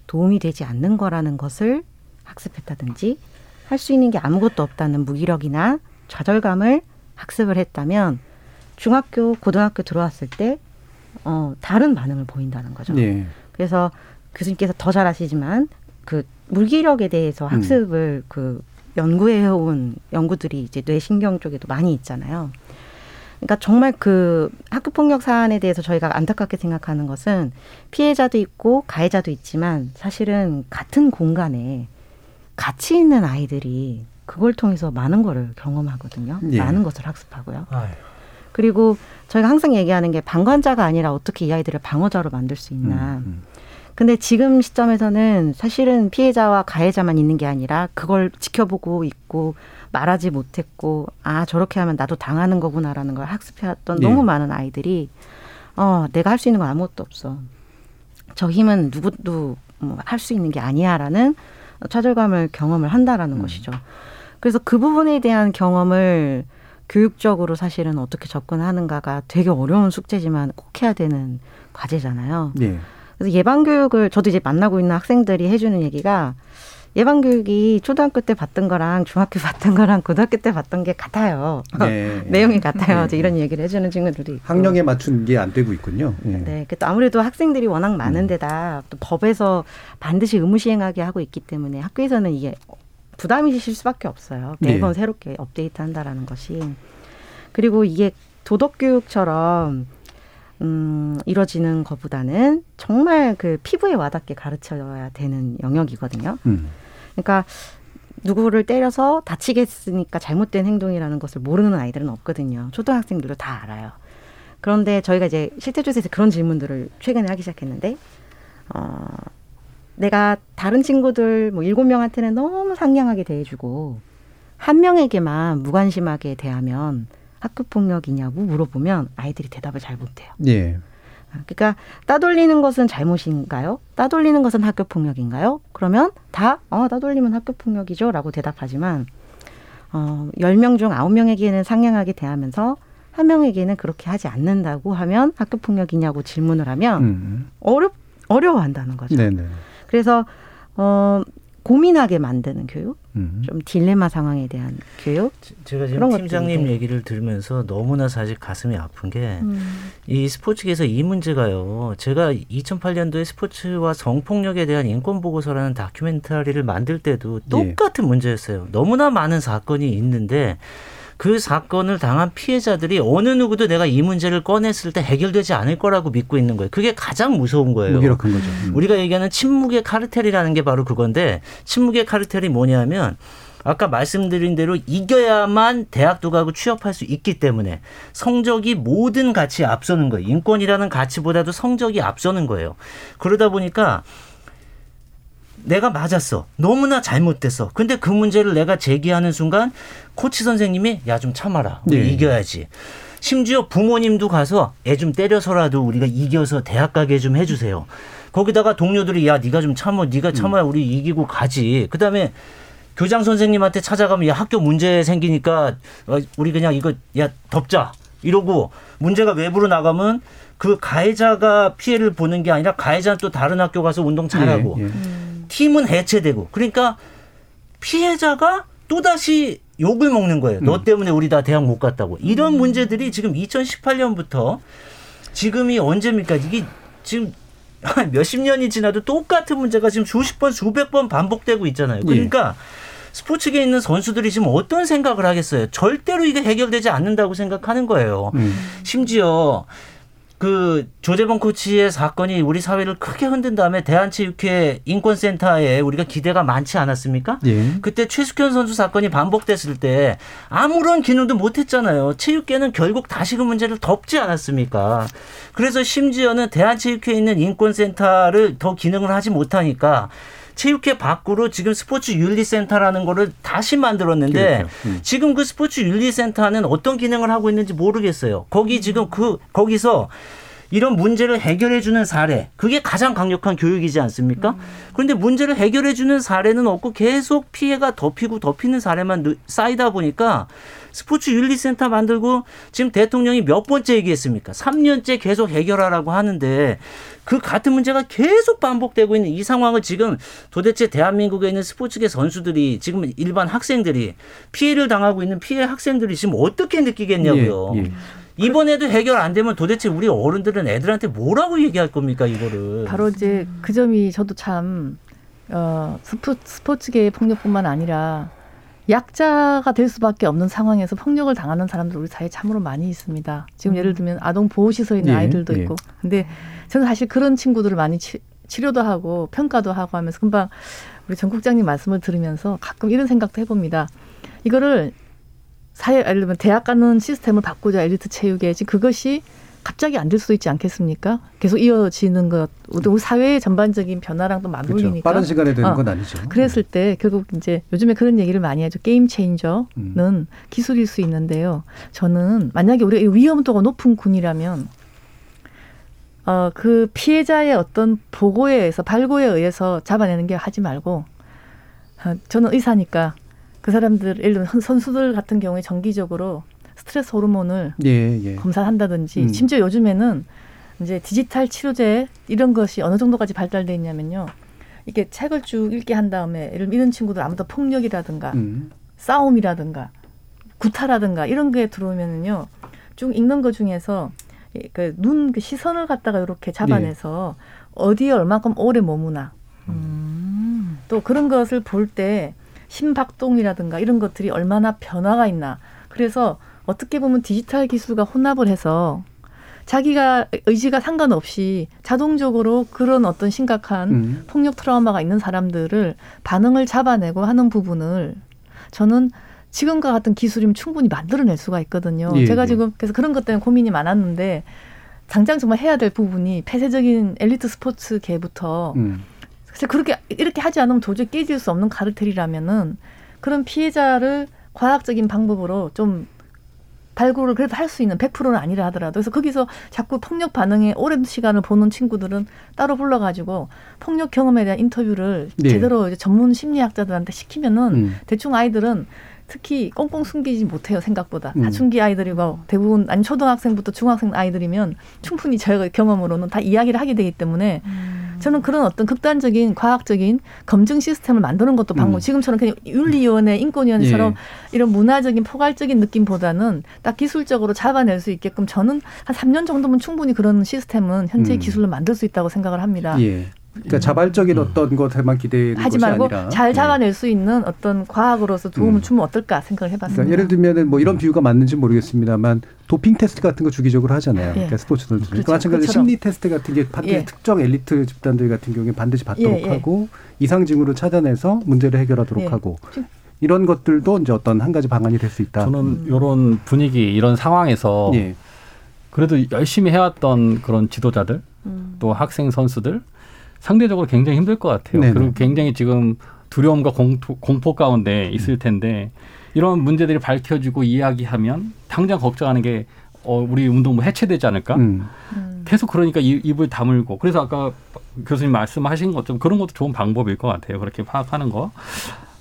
도움이 되지 않는 거라는 것을 학습했다든지 할 수 있는 게 아무것도 없다는 무기력이나 좌절감을 학습을 했다면 중학교, 고등학교 들어왔을 때 어, 다른 반응을 보인다는 거죠. 예. 그래서 교수님께서 더 잘 아시지만 그 물기력에 대해서 음. 학습을 그 연구해 온 연구들이 이제 뇌신경 쪽에도 많이 있잖아요. 그러니까 정말 그 학교 폭력 사안에 대해서 저희가 안타깝게 생각하는 것은 피해자도 있고 가해자도 있지만 사실은 같은 공간에 같이 있는 아이들이 그걸 통해서 많은 거를 경험하거든요. 예. 많은 것을 학습하고요. 아유. 그리고 저희가 항상 얘기하는 게 방관자가 아니라 어떻게 이 아이들을 방어자로 만들 수 있나. 근데 지금 시점에서는 사실은 피해자와 가해자만 있는 게 아니라 그걸 지켜보고 있고 말하지 못했고 아 저렇게 하면 나도 당하는 거구나라는 걸 학습해왔던 네. 너무 많은 아이들이 어 내가 할 수 있는 건 아무것도 없어. 저 힘은 누구도 뭐 할수 있는 게 아니야라는 좌절감을 경험을 한다라는 것이죠. 그래서 그 부분에 대한 경험을 교육적으로 사실은 어떻게 접근하는가가 되게 어려운 숙제지만 꼭 해야 되는 과제잖아요. 예. 그래서 예방 교육을 저도 이제 만나고 있는 학생들이 해주는 얘기가 예방 교육이 초등학교 때 받던 거랑 중학교 받던 거랑 고등학교 때 받던 게 같아요. 네. 내용이 같아요. 네. 이런 얘기를 해주는 친구들이 있고. 학령에 맞춘 게 안 되고 있군요. 예. 네, 그또 아무래도 학생들이 워낙 음. 많은 데다 또 법에서 반드시 의무 시행하게 하고 있기 때문에 학교에서는 이게 부담이 실 수밖에 없어요. 매번 네. 새롭게 업데이트 한다라는 것이 그리고 이게 도덕 교육처럼 음, 이루어지는 것보다는 정말 그 피부에 와닿게 가르쳐야 되는 영역이거든요. 음. 그러니까 누구를 때려서 다치겠으니까 잘못된 행동이라는 것을 모르는 아이들은 없거든요. 초등학생들도 다 알아요. 그런데 저희가 이제 실태 조사에서 그런 질문들을 최근에 하기 시작했는데, 어, 내가 다른 친구들 뭐 일곱 명한테는 너무 상냥하게 대해주고, 한 명에게만 무관심하게 대하면 학교 폭력이냐고 물어보면 아이들이 대답을 잘 못해요. 예. 그러니까 따돌리는 것은 잘못인가요? 따돌리는 것은 학교 폭력인가요? 그러면 다 어, 따돌리면 학교 폭력이죠라고 대답하지만 어, 10명 중 9명에게는 상냥하게 대하면서 한 명에게는 그렇게 하지 않는다고 하면 학교 폭력이냐고 질문을 하면 음. 어렵 어려워한다는 거죠. 네네. 그래서 어 고민하게 만드는 교육, 음. 좀 딜레마 상황에 대한 교육. 제가 지금 팀장님 것들인데. 얘기를 들으면서 너무나 사실 가슴이 아픈 게이 음. 스포츠계에서 이 문제가요. 제가 2008년도에 스포츠와 성폭력에 대한 인권 보고서라는 다큐멘터리를 만들 때도 똑같은 문제였어요. 너무나 많은 사건이 있는데 그 사건을 당한 피해자들이 어느 누구도 내가 이 문제를 꺼냈을 때 해결되지 않을 거라고 믿고 있는 거예요. 그게 가장 무서운 거예요. 무기력한 거죠. 음. 우리가 얘기하는 침묵의 카르텔이라는 게 바로 그건데 침묵의 카르텔이 뭐냐면 아까 말씀드린 대로 이겨야만 대학도 가고 취업할 수 있기 때문에 성적이 모든 가치에 앞서는 거예요. 인권이라는 가치보다도 성적이 앞서는 거예요. 그러다 보니까 내가 맞았어. 너무나 잘못됐어. 근데 그 문제를 내가 제기하는 순간 코치 선생님이 야 좀 참아라. 우리 네. 이겨야지. 심지어 부모님도 가서 애 좀 때려서라도 우리가 이겨서 대학 가게 좀 해주세요. 거기다가 동료들이 야 네가 좀 참어. 네가 참아야 우리 이기고 가지. 그다음에 교장 선생님한테 찾아가면 야 학교 문제 생기니까 어, 우리 그냥 이거 야 덮자 이러고 문제가 외부로 나가면 그 가해자가 피해를 보는 게 아니라 가해자는 또 다른 학교 가서 운동 잘하고 예, 예. 팀은 해체되고 그러니까 피해자가 또다시 욕을 먹는 거예요. 너 때문에 우리 다 대학 못 갔다고. 이런 문제들이 지금 2018년부터 지금이 언제입니까? 이게 지금 한 몇십 년이 지나도 똑같은 문제가 지금 수십 번, 수백 번 반복되고 있잖아요. 그러니까 스포츠계에 있는 선수들이 지금 어떤 생각을 하겠어요? 절대로 이게 해결되지 않는다고 생각하는 거예요. 심지어 그 조재범 코치의 사건이 우리 사회를 크게 흔든 다음에 대한체육회 인권센터에 우리가 기대가 많지 않았습니까? 예. 그때 최숙현 선수 사건이 반복됐을 때 아무런 기능도 못했잖아요. 체육계는 결국 다시 그 문제를 덮지 않았습니까? 그래서 심지어는 대한체육회에 있는 인권센터를 더 기능을 하지 못하니까 체육회 밖으로 지금 스포츠 윤리센터라는 거를 다시 만들었는데 그렇죠. 음. 지금 그 스포츠 윤리센터는 어떤 기능을 하고 있는지 모르겠어요. 거기 지금 그 거기서 이런 문제를 해결해 주는 사례 그게 가장 강력한 교육이지 않습니까? 그런데 문제를 해결해 주는 사례는 없고 계속 피해가 덮이고 덮이는 사례만 느- 쌓이다 보니까 스포츠 윤리센터 만들고 지금 대통령이 몇 번째 얘기했습니까? 3년째 계속 해결하라고 하는데 그 같은 문제가 계속 반복되고 있는 이 상황을 지금 도대체 대한민국에 있는 스포츠계 선수들이 지금 일반 학생들이 피해를 당하고 있는 피해 학생들이 지금 어떻게 느끼겠냐고요. 예, 예. 이번에도 해결 안 되면 도대체 우리 어른들은 애들한테 뭐라고 얘기할 겁니까 이거를? 바로 이제 그 점이 저도 참 어, 스포, 스포츠계의 폭력뿐만 아니라 약자가 될 수밖에 없는 상황에서 폭력을 당하는 사람들 우리 사회에 참으로 많이 있습니다. 지금 예를 들면 아동 보호시설에 있는 예, 아이들도 예. 있고. 근데 저는 사실 그런 친구들을 많이 치, 치료도 하고 평가도 하고 하면서 금방 우리 전 국장님 말씀을 들으면서 가끔 이런 생각도 해봅니다. 이거를 사회, 예를 들면 대학 가는 시스템을 바꾸자 엘리트 체육에 지금 그것이 갑자기 안 될 수도 있지 않겠습니까? 계속 이어지는 것, 우리 사회의 전반적인 변화랑 또 그렇죠. 맞물리니까. 빠른 시간에 되는 어, 건 아니죠. 그랬을 때 결국 이제 요즘에 그런 얘기를 많이 하죠. 게임 체인저는 음. 기술일 수 있는데요. 저는 만약에 우리가 위험도가 높은 군이라면 어, 그 피해자의 어떤 보고에 의해서 발고에 의해서 잡아내는 게 하지 말고 어, 저는 의사니까 그 사람들 예를 들면 선- 선수들 같은 경우에 정기적으로 스트레스 호르몬을 예, 예. 검사한다든지 음. 심지어 요즘에는 이제 디지털 치료제 이런 것이 어느 정도까지 발달돼 있냐면요. 이게 책을 쭉 읽게 한 다음에 예를 이런 친구들 아무도 폭력이라든가 음. 싸움이라든가 구타라든가 이런 게 들어오면은요. 쭉 읽는 것 중에서 그눈 그 시선을 갖다가 이렇게 잡아내서 어디에 얼마큼 오래 머무나 또 그런 것을 볼 때 심박동이라든가 이런 것들이 얼마나 변화가 있나 그래서 어떻게 보면 디지털 기술과 혼합을 해서 자기가 의지가 상관없이 자동적으로 그런 어떤 심각한 음. 폭력 트라우마가 있는 사람들을 반응을 잡아내고 하는 부분을 저는 지금과 같은 기술이면 충분히 만들어낼 수가 있거든요. 예, 제가 예. 지금 그래서 그런 것 때문에 고민이 많았는데 당장 정말 해야 될 부분이 폐쇄적인 엘리트 스포츠계부터 음. 사실 그렇게 이렇게 하지 않으면 도저히 깨질 수 없는 카르텔이라면은 그런 피해자를 과학적인 방법으로 좀 발굴을 그래도 할 수 있는 100%는 아니라 하더라도 그래서 거기서 자꾸 폭력 반응에 오랜 시간을 보는 친구들은 따로 불러가지고 폭력 경험에 대한 인터뷰를 네. 제대로 전문 심리학자들한테 시키면은 음. 대충 아이들은 특히 꽁꽁 숨기지 못해요 생각보다 음. 사춘기 아이들이고 대부분 아니 초등학생부터 중학생 아이들이면 충분히 저희가 경험으로는 다 이야기를 하게 되기 때문에 저는 그런 어떤 극단적인 과학적인 검증 시스템을 만드는 것도 방법. 음. 지금처럼 그냥 윤리위원회, 인권위원회처럼 예. 이런 문화적인 포괄적인 느낌보다는 딱 기술적으로 잡아낼 수 있게끔 저는 한 3년 정도면 충분히 그런 시스템은 현재 음. 기술로 만들 수 있다고 생각을 합니다. 예. 그러니까 자발적인 어떤 것에만 기대는 하지 것이 말고 아니라 잘 예. 잡아낼 수 있는 어떤 과학으로서 도움을 음. 주면 어떨까 생각을 해봤습니다. 그러니까 예를 들면은 뭐 이런 비유가 맞는지 모르겠습니다만 도핑 테스트 같은 거 주기적으로 하잖아요. 예. 그러니까 스포츠 선수들. 그렇죠. 마찬가지로 그처럼. 심리 테스트 같은 게 반드시 예. 특정 엘리트 집단들 같은 경우에 반드시 받도록 예, 예. 하고 이상 징후를 찾아내서 문제를 해결하도록 예. 하고 이런 것들도 이제 어떤 한 가지 방안이 될 수 있다. 저는 이런 분위기 이런 상황에서 예. 그래도 열심히 해왔던 그런 지도자들 음. 또 학생 선수들 상대적으로 굉장히 힘들 것 같아요. 네네. 그리고 굉장히 지금 두려움과 공포, 공포 가운데 있을 텐데 이런 문제들이 밝혀지고 이야기하면 당장 걱정하는 게 어, 우리 운동부 해체되지 않을까? 음. 계속 그러니까 입, 입을 다물고 그래서 아까 교수님 말씀하신 것좀 그런 것도 좋은 방법일 것 같아요. 그렇게 파악하는 거.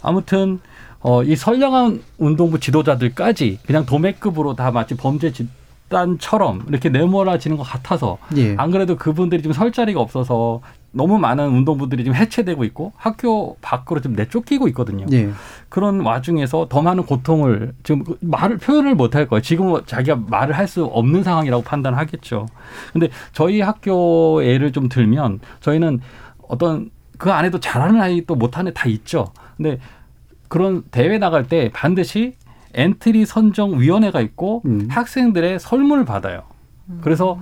아무튼 어, 이 선량한 운동부 지도자들까지 그냥 도매급으로 다 마치 범죄 집단처럼 이렇게 내몰아지는 것 같아서 예. 안 그래도 그분들이 지금 설 자리가 없어서 너무 많은 운동부들이 지금 해체되고 있고 학교 밖으로 좀 내쫓기고 있거든요. 예. 그런 와중에서 더 많은 고통을 지금 그 말을 표현을 못 할 거예요. 지금 자기가 말을 할 수 없는 상황이라고 판단하겠죠. 근데 저희 학교 예를 좀 들면 저희는 어떤 그 안에도 잘하는 아이 또 못하는 애다 있죠. 근데 그런 대회 나갈 때 반드시 엔트리 선정 위원회가 있고 음. 학생들의 설문을 받아요. 그래서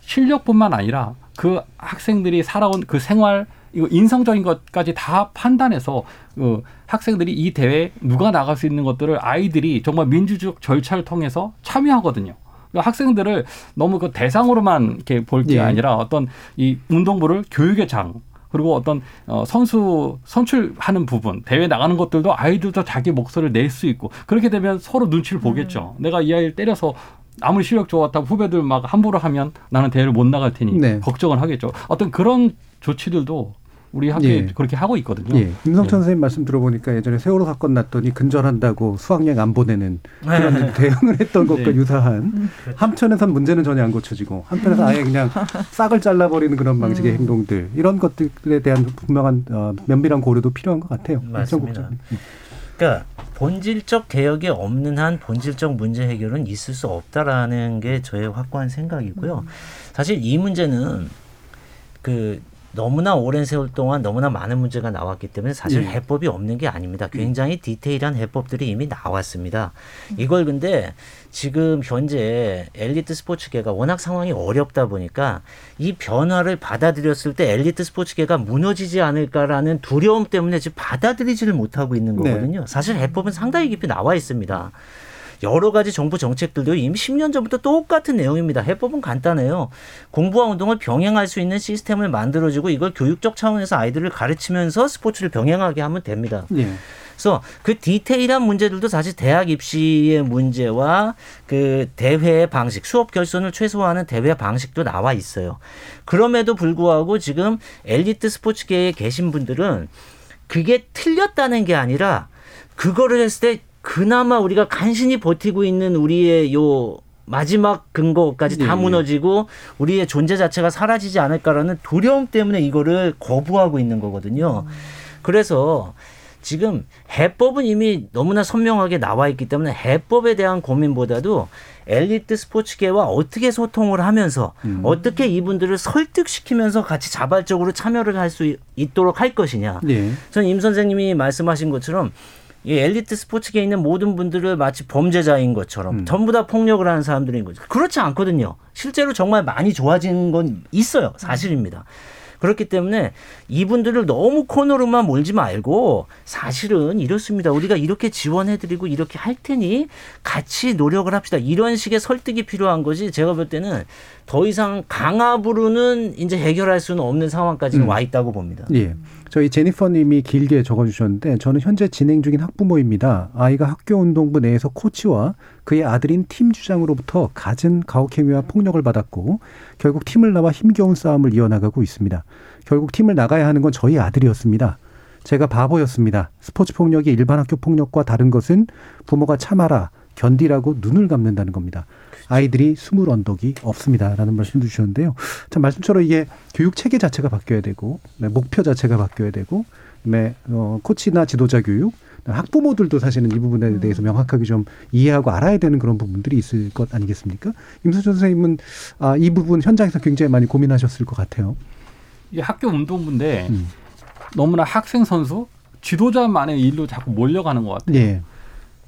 실력뿐만 아니라 그 학생들이 살아온 그 생활 이거 인성적인 것까지 다 판단해서 어, 학생들이 이 대회에 누가 나갈 수 있는 것들을 아이들이 정말 민주적 절차를 통해서 참여하거든요. 그러니까 학생들을 너무 그 대상으로만 이렇게 볼게 예. 아니라 어떤 이 운동부를 교육의 장 그리고 어떤 어, 선수 선출하는 부분 대회 나가는 것들도 아이들도 자기 목소리를 낼 수 있고 그렇게 되면 서로 눈치를 보겠죠. 내가 이 아이를 때려서 아무리 실력 좋았다고 후배들 막 함부로 하면 나는 대회를 못 나갈 테니 네. 걱정을 하겠죠. 어떤 그런 조치들도 우리 학교에 예. 그렇게 하고 있거든요. 예. 임성천 선생님 말씀 들어보니까 예전에 세월호 사건 났더니 근절한다고 수학여행 안 보내는 그런 네. 대응을 했던 것과 네. 유사한 한편에선 문제는 전혀 안 고쳐지고 한편에서 아예 그냥 싹을 잘라버리는 그런 방식의 행동들 이런 것들에 대한 분명한 어, 면밀한 고려도 필요한 것 같아요. 맞습니다. 그러니까 본질적 개혁이 없는 한 본질적 문제 해결은 있을 수 없다라는 게 저의 확고한 생각이고요. 사실 이 문제는 그 너무나 오랜 세월 동안 너무나 많은 문제가 나왔기 때문에 사실 예. 해법이 없는 게 아닙니다. 굉장히 디테일한 해법들이 이미 나왔습니다. 이걸 근데 지금 현재 엘리트 스포츠계가 워낙 상황이 어렵다 보니까 이 변화를 받아들였을 때 엘리트 스포츠계가 무너지지 않을까라는 두려움 때문에 지금 받아들이지를 못하고 있는 네. 거거든요. 사실 해법은 상당히 깊이 나와 있습니다. 여러 가지 정부 정책들도 이미 10년 전부터 똑같은 내용입니다. 해법은 간단해요. 공부와 운동을 병행할 수 있는 시스템을 만들어주고 이걸 교육적 차원에서 아이들을 가르치면서 스포츠를 병행하게 하면 됩니다. 예. 그래서 그 디테일한 문제들도 사실 대학 입시의 문제와 그 대회 방식, 수업 결손을 최소화하는 대회 방식도 나와 있어요. 그럼에도 불구하고 지금 엘리트 스포츠계에 계신 분들은 그게 틀렸다는 게 아니라 그거를 했을 때 그나마 우리가 간신히 버티고 있는 우리의 요 마지막 근거까지 다 예, 예. 무너지고 우리의 존재 자체가 사라지지 않을까라는 두려움 때문에 이거를 거부하고 있는 거거든요. 그래서 지금 해법은 이미 너무나 선명하게 나와 있기 때문에 해법에 대한 고민보다도 엘리트 스포츠계와 어떻게 소통을 하면서 음. 어떻게 이분들을 설득시키면서 같이 자발적으로 참여를 할 수 있도록 할 것이냐. 예. 전임 선생님이 말씀하신 것처럼 이 엘리트 스포츠계에 있는 모든 분들을 마치 범죄자인 것처럼 전부 다 폭력을 하는 사람들인 거죠. 그렇지 않거든요. 실제로 정말 많이 좋아진 건 있어요. 사실입니다. 그렇기 때문에 이분들을 너무 코너로만 몰지 말고 사실은 이렇습니다. 우리가 이렇게 지원해드리고 이렇게 할 테니 같이 노력을 합시다. 이런 식의 설득이 필요한 거지. 제가 볼 때는 더 이상 강압으로는 이제 해결할 수는 없는 상황까지는 음. 와 있다고 봅니다. 예. 저희 제니퍼님이 길게 적어주셨는데 저는 현재 진행 중인 학부모입니다. 아이가 학교 운동부 내에서 코치와 그의 아들인 팀 주장으로부터 갖은 가혹행위와 폭력을 받았고 결국 팀을 나와 힘겨운 싸움을 이어나가고 있습니다. 결국 팀을 나가야 하는 건 저희 아들이었습니다. 제가 바보였습니다. 스포츠 폭력이 일반 학교 폭력과 다른 것은 부모가 참아라, 견디라고 눈을 감는다는 겁니다. 아이들이 숨을 언덕이 없습니다라는 말씀도 주셨는데요. 참 말씀처럼 이게 교육 체계 자체가 바뀌어야 되고 네, 목표 자체가 바뀌어야 되고 네, 어, 코치나 지도자 교육 학부모들도 사실은 이 부분에 대해서 명확하게 좀 이해하고 알아야 되는 그런 부분들이 있을 것 아니겠습니까? 임수준 선생님은 아, 이 부분 현장에서 굉장히 많이 고민하셨을 것 같아요. 이게 학교 운동부인데 음. 너무나 학생 선수 지도자만의 일로 자꾸 몰려가는 것 같아요. 예.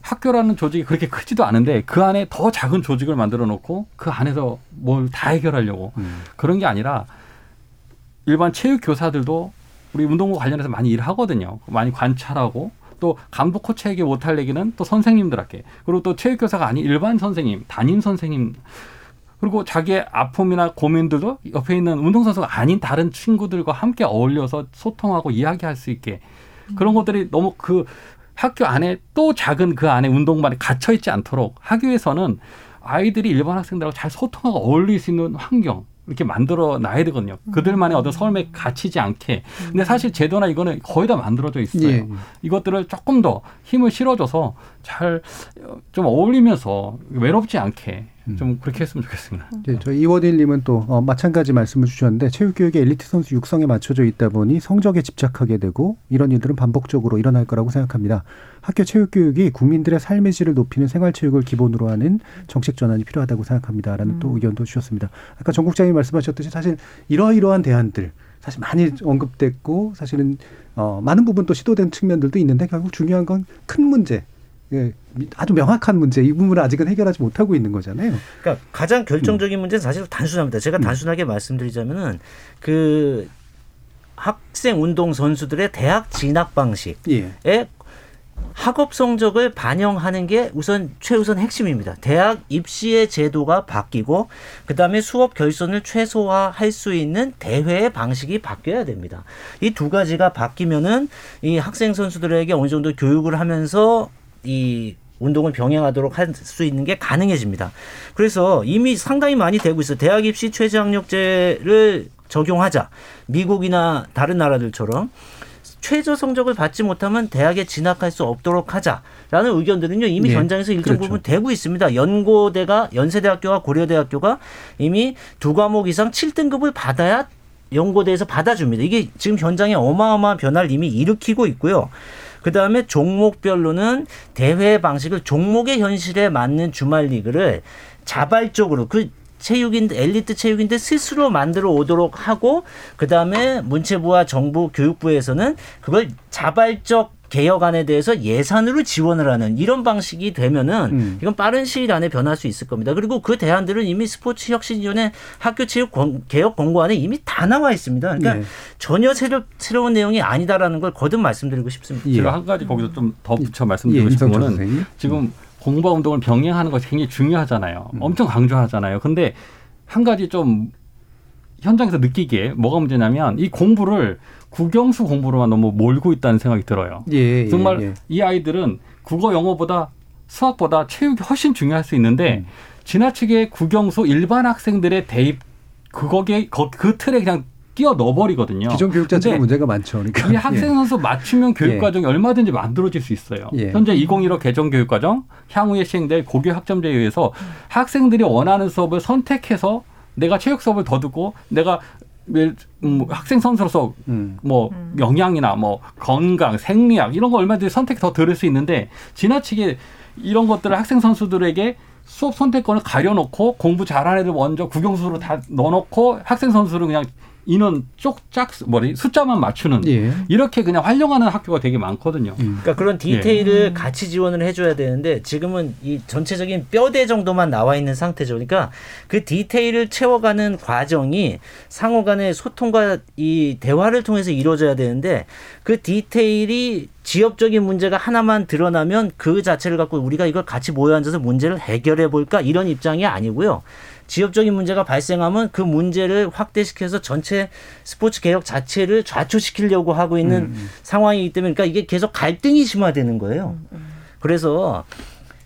학교라는 조직이 그렇게 크지도 않은데 그 안에 더 작은 조직을 만들어 놓고 그 안에서 뭘 다 해결하려고 음. 그런 게 아니라 일반 체육 교사들도 우리 운동부 관련해서 많이 일하거든요. 많이 관찰하고 또 감독 코치에게 못할 얘기는 또 선생님들에게 그리고 또 체육 교사가 아닌 일반 선생님, 담임 선생님 그리고 자기의 아픔이나 고민들도 옆에 있는 운동선수가 아닌 다른 친구들과 함께 어울려서 소통하고 이야기할 수 있게 그런 것들이 너무 그 학교 안에 또 작은 그 안에 운동반에 갇혀 있지 않도록 학교에서는 아이들이 일반 학생들하고 잘 소통하고 어울릴 수 있는 환경 이렇게 만들어 놔야 되거든요. 그들만의 어떤 삶에 갇히지 않게. 근데 사실 제도나 이거는 거의 다 만들어져 있어요. 예. 이것들을 조금 더 힘을 실어줘서 잘 좀 어울리면서 외롭지 않게 음. 좀 그렇게 했으면 좋겠습니다. 네, 저희 이원일님은 또 어, 마찬가지 말씀을 주셨는데 체육교육의 엘리트 선수 육성에 맞춰져 있다 보니 성적에 집착하게 되고 이런 일들은 반복적으로 일어날 거라고 생각합니다. 학교 체육교육이 국민들의 삶의 질을 높이는 생활체육을 기본으로 하는 정책 전환이 필요하다고 생각합니다라는 음. 또 의견도 주셨습니다. 아까 정 국장님 말씀하셨듯이 사실 이러이러한 대안들 사실 많이 언급됐고 사실은 어, 많은 부분 또 시도된 측면들도 있는데 결국 중요한 건 큰 문제 예, 아주 명확한 문제 이 부분을 아직은 해결하지 못하고 있는 거잖아요. 그러니까 가장 결정적인 음. 문제는 사실 단순합니다. 제가 음. 단순하게 말씀드리자면은 그 학생 운동 선수들의 대학 진학 방식에 예. 학업 성적을 반영하는 게 우선 최우선 핵심입니다. 대학 입시의 제도가 바뀌고 그다음에 수업 결손을 최소화할 수 있는 대회의 방식이 바뀌어야 됩니다. 이 두 가지가 바뀌면은 이 학생 선수들에게 어느 정도 교육을 하면서 이 운동을 병행하도록 할 수 있는 게 가능해집니다. 그래서 이미 상당히 많이 되고 있어요. 대학 입시 최저 학력제를 적용하자. 미국이나 다른 나라들처럼 최저 성적을 받지 못하면 대학에 진학할 수 없도록 하자라는 의견들은요 이미 네. 현장에서 일정 그렇죠. 부분 되고 있습니다. 연고대가 연세대학교와 고려대학교가 이미 두 과목 이상 7등급을 받아야 연고대에서 받아줍니다. 이게 지금 현장에 어마어마한 변화를 이미 일으키고 있고요. 그 다음에 종목별로는 대회 방식을 종목의 현실에 맞는 주말 리그를 자발적으로 그 체육인들 엘리트 체육인들 스스로 만들어 오도록 하고 그 다음에 문체부와 정부 교육부에서는 그걸 자발적 개혁안에 대해서 예산으로 지원을 하는 이런 방식이 되면은 음. 이건 빠른 시일 안에 변할 수 있을 겁니다. 그리고 그 대안들은 이미 스포츠 혁신위원회 학교 체육 개혁 권고안에 이미 다 나와 있습니다. 그러니까 예. 전혀 새로, 새로운 내용이 아니다라는 걸 거듭 말씀드리고 싶습니다. 제가 한 가지 거기서 좀더 붙여 말씀드리고 예. 싶은 거는 지금 공부와 운동을 병행하는 것이 굉장히 중요하잖아요. 음. 엄청 강조하잖아요. 근데 한 가지 좀 현장에서 느끼기에 뭐가 문제냐면 이 공부를 국영수 공부로만 너무 몰고 있다는 생각이 들어요. 예, 예 정말 예, 예. 이 아이들은 국어 영어보다 수학보다 체육이 훨씬 중요할 수 있는데 음. 지나치게 국영수 일반 학생들의 대입 그거게 그 틀에 그냥 끼어 넣어버리거든요. 기존 교육 자체가 문제가 많죠. 그러니까. 이 학생 예. 선수 맞춤형 교육 예. 과정이 얼마든지 만들어질 수 있어요. 예. 현재 2015 개정 교육 과정 향후에 시행될 고교 학점제에 의해서 학생들이 원하는 수업을 선택해서 내가 체육 수업을 더 듣고 내가 음, 학생 선수로서 음. 뭐 음. 영양이나 뭐 건강, 생리학 이런 거 얼마든지 선택 더 들을 수 있는데 지나치게 이런 것들을 학생 선수들에게 수업 선택권을 가려놓고 공부 잘하는 애들 먼저 국영수로 다 넣어놓고 학생 선수를 그냥 인원 쪽짝 뭐지 숫자만 맞추는 예. 이렇게 그냥 활용하는 학교가 되게 많거든요. 음. 그러니까 그런 디테일을 예. 같이 지원을 해줘야 되는데 지금은 이 전체적인 뼈대 정도만 나와 있는 상태죠. 그러니까 그 디테일을 채워가는 과정이 상호간의 소통과 이 대화를 통해서 이루어져야 되는데 그 디테일이 지역적인 문제가 하나만 드러나면 그 자체를 갖고 우리가 이걸 같이 모여 앉아서 문제를 해결해 볼까 이런 입장이 아니고요. 지역적인 문제가 발생하면 그 문제를 확대시켜서 전체 스포츠 개혁 자체를 좌초시키려고 하고 있는 음. 음. 상황이기 때문에 그러니까 이게 계속 갈등이 심화되는 거예요. 음, 음. 그래서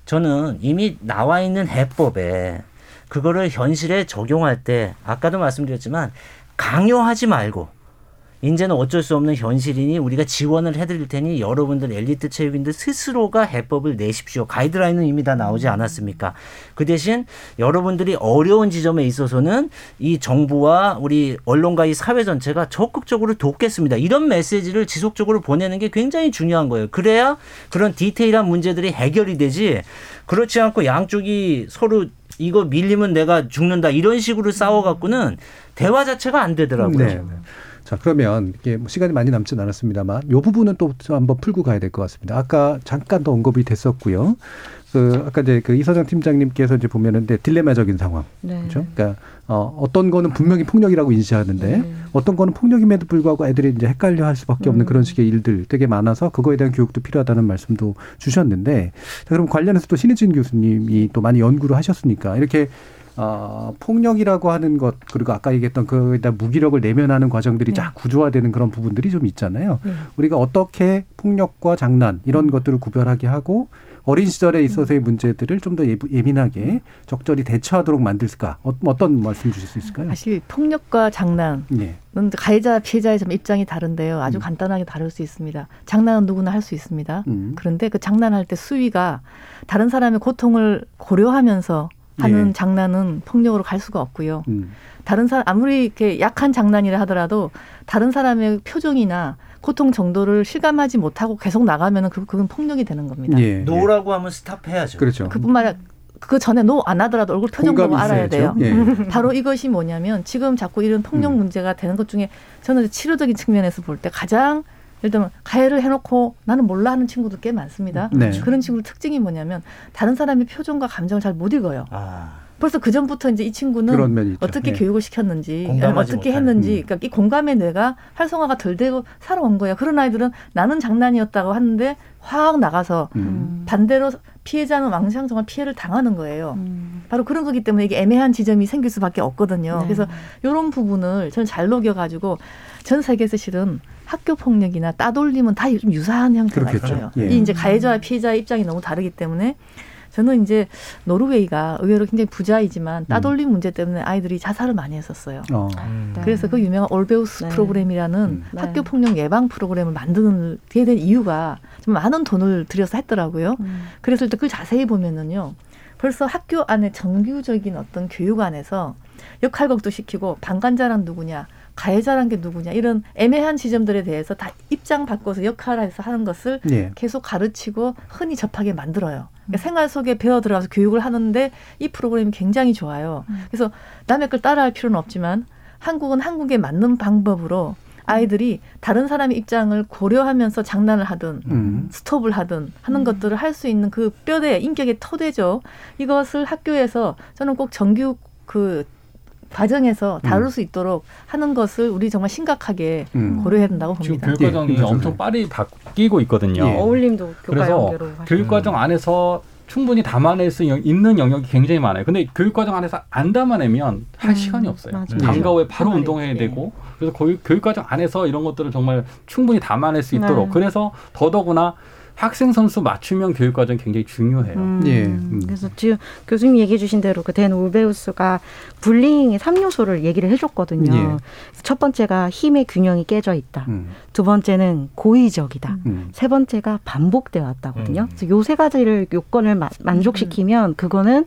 저는 이미 나와 있는 해법에 그거를 현실에 적용할 때 아까도 말씀드렸지만 강요하지 말고 이제는 어쩔 수 없는 현실이니 우리가 지원을 해드릴 테니 여러분들 엘리트 체육인들 스스로가 해법을 내십시오. 가이드라인은 이미 다 나오지 않았습니까? 그 대신 여러분들이 어려운 지점에 있어서는 이 정부와 우리 언론과 이 사회 전체가 적극적으로 돕겠습니다. 이런 메시지를 지속적으로 보내는 게 굉장히 중요한 거예요. 그래야 그런 디테일한 문제들이 해결이 되지 그렇지 않고 양쪽이 서로 이거 밀리면 내가 죽는다 이런 식으로 싸워갖고는 대화 자체가 안 되더라고요. 네. 네. 자 그러면 이게 뭐 시간이 많이 남진 않았습니다만 이 부분은 또 한번 풀고 가야 될 것 같습니다. 아까 잠깐 더 언급이 됐었고요. 그 아까 이제 그 이서정 팀장님께서 이제 보면은 딜레마적인 상황, 네. 그렇죠? 그러니까 어 어떤 거는 분명히 폭력이라고 인지하는데 네. 어떤 거는 폭력임에도 불구하고 애들이 이제 헷갈려 할 수밖에 없는 음. 그런 식의 일들 되게 많아서 그거에 대한 교육도 필요하다는 말씀도 주셨는데 자, 그럼 관련해서 또 신혜진 교수님이 또 많이 연구를 하셨으니까 이렇게 어, 폭력이라고 하는 것 그리고 아까 얘기했던 그에다 무기력을 내면하는 과정들이 쫙 구조화되는 그런 부분들이 좀 있잖아요. 네. 우리가 어떻게 폭력과 장난 이런 것들을 구별하게 하고 어린 시절에 있어서의 문제들을 좀 더 예민하게 적절히 대처하도록 만들까? 어, 어떤 말씀 주실 수 있을까요? 사실 폭력과 장난은 예. 가해자 피해자의 좀 입장이 다른데요. 아주 음. 간단하게 다를 수 있습니다. 장난은 누구나 할 수 있습니다. 음. 그런데 그 장난할 때 수위가 다른 사람의 고통을 고려하면서 하는 예. 장난은 폭력으로 갈 수가 없고요. 음. 다른 사람 아무리 이렇게 약한 장난이라 하더라도 다른 사람의 표정이나 고통 정도를 실감하지 못하고 계속 나가면은 그 그건 폭력이 되는 겁니다. 예. no라고 하면 stop해야죠. 그렇죠. 그뿐만 아니라 그 전에 no 안 하더라도 얼굴 표정 보고 알아야 돼요. 예. 바로 이것이 뭐냐면 지금 자꾸 이런 폭력 음. 문제가 되는 것 중에 저는 치료적인 측면에서 볼 때 가장 예를 들면 가해를 해놓고 나는 몰라 하는 친구도 꽤 많습니다. 네. 그런 친구들 특징이 뭐냐면 다른 사람의 표정과 감정을 잘 못 읽어요. 아, 벌써 그 전부터 이제 이 친구는. 어떻게 예. 교육을 시켰는지 어떻게 못하는. 했는지 음. 그러니까 이 공감의 뇌가 활성화가 덜 되고 살아온 거예요. 그런 아이들은 나는 장난이었다고 하는데 확 나가서 음. 반대로 피해자는 왕창 정말 피해를 당하는 거예요. 음. 바로 그런 거기 때문에 이게 애매한 지점이 생길 수밖에 없거든요. 네. 그래서 이런 부분을 저는 잘 녹여가지고 전 세계에서 실은 학교 폭력이나 따돌림은 다 좀 유사한 형태가 그렇겠죠. 있어요. 예. 이 이제 가해자와 피해자의 입장이 너무 다르기 때문에 저는 이제 노르웨이가 의외로 굉장히 부자이지만 따돌림 문제 때문에 아이들이 자살을 많이 했었어요. 어. 음. 네. 그래서 그 유명한 올베우스 네. 프로그램이라는 음. 네. 학교 폭력 예방 프로그램을 만드는 게 된 이유가 좀 많은 돈을 들여서 했더라고요. 음. 그랬을 때 그걸 자세히 보면은요. 벌써 학교 안에 정규적인 어떤 교육 안에서 역할극도 시키고 방관자란 누구냐, 가해자란 게 누구냐 이런 애매한 지점들에 대해서 다 입장 바꿔서 역할해서 하는 것을 예. 계속 가르치고 흔히 접하게 만들어요. 그러니까 생활 속에 배워 들어가서 교육을 하는데 이 프로그램이 굉장히 좋아요. 그래서 남의 걸 따라할 필요는 없지만 한국은 한국에 맞는 방법으로 아이들이 다른 사람의 입장을 고려하면서 장난을 하든 음. 스톱을 하든 하는 것들을 할 수 있는 그 뼈대 인격의 토대죠. 이것을 학교에서 저는 꼭 정규 그 과정에서 다룰 음. 수 있도록 하는 것을 우리 정말 심각하게 음. 고려해야 된다고 지금 봅니다. 교육 예, 과정이 김 엄청 빨리 바뀌고 있거든요. 예. 어울림도 교과 그래서 연계로 하시는 교육 과정 안에서 충분히 담아낼 수 있는 영역이 굉장히 많아요. 근데 교육 과정 안에서 안 담아내면 할 음, 시간이 없어요. 맞아요. 방과 후에 바로 운동해야 네. 되고 그래서 교육, 교육 과정 안에서 이런 것들을 정말 충분히 담아낼 수 있도록 네. 그래서 더더구나 학생 선수 맞춤형 교육 과정 이 굉장히 중요해요. 음, 예. 음. 그래서 지금 교수님 얘기해 주신 대로 그댄 올베우스가 불링의 삼요소를 얘기를 해 줬거든요. 예. 그래서 첫 번째가 힘의 균형이 깨져 있다. 음. 두 번째는 고의적이다. 음. 세 번째가 반복돼 왔다거든요. 음. 그래서 요 세 가지를 요건을 마- 만족시키면 그거는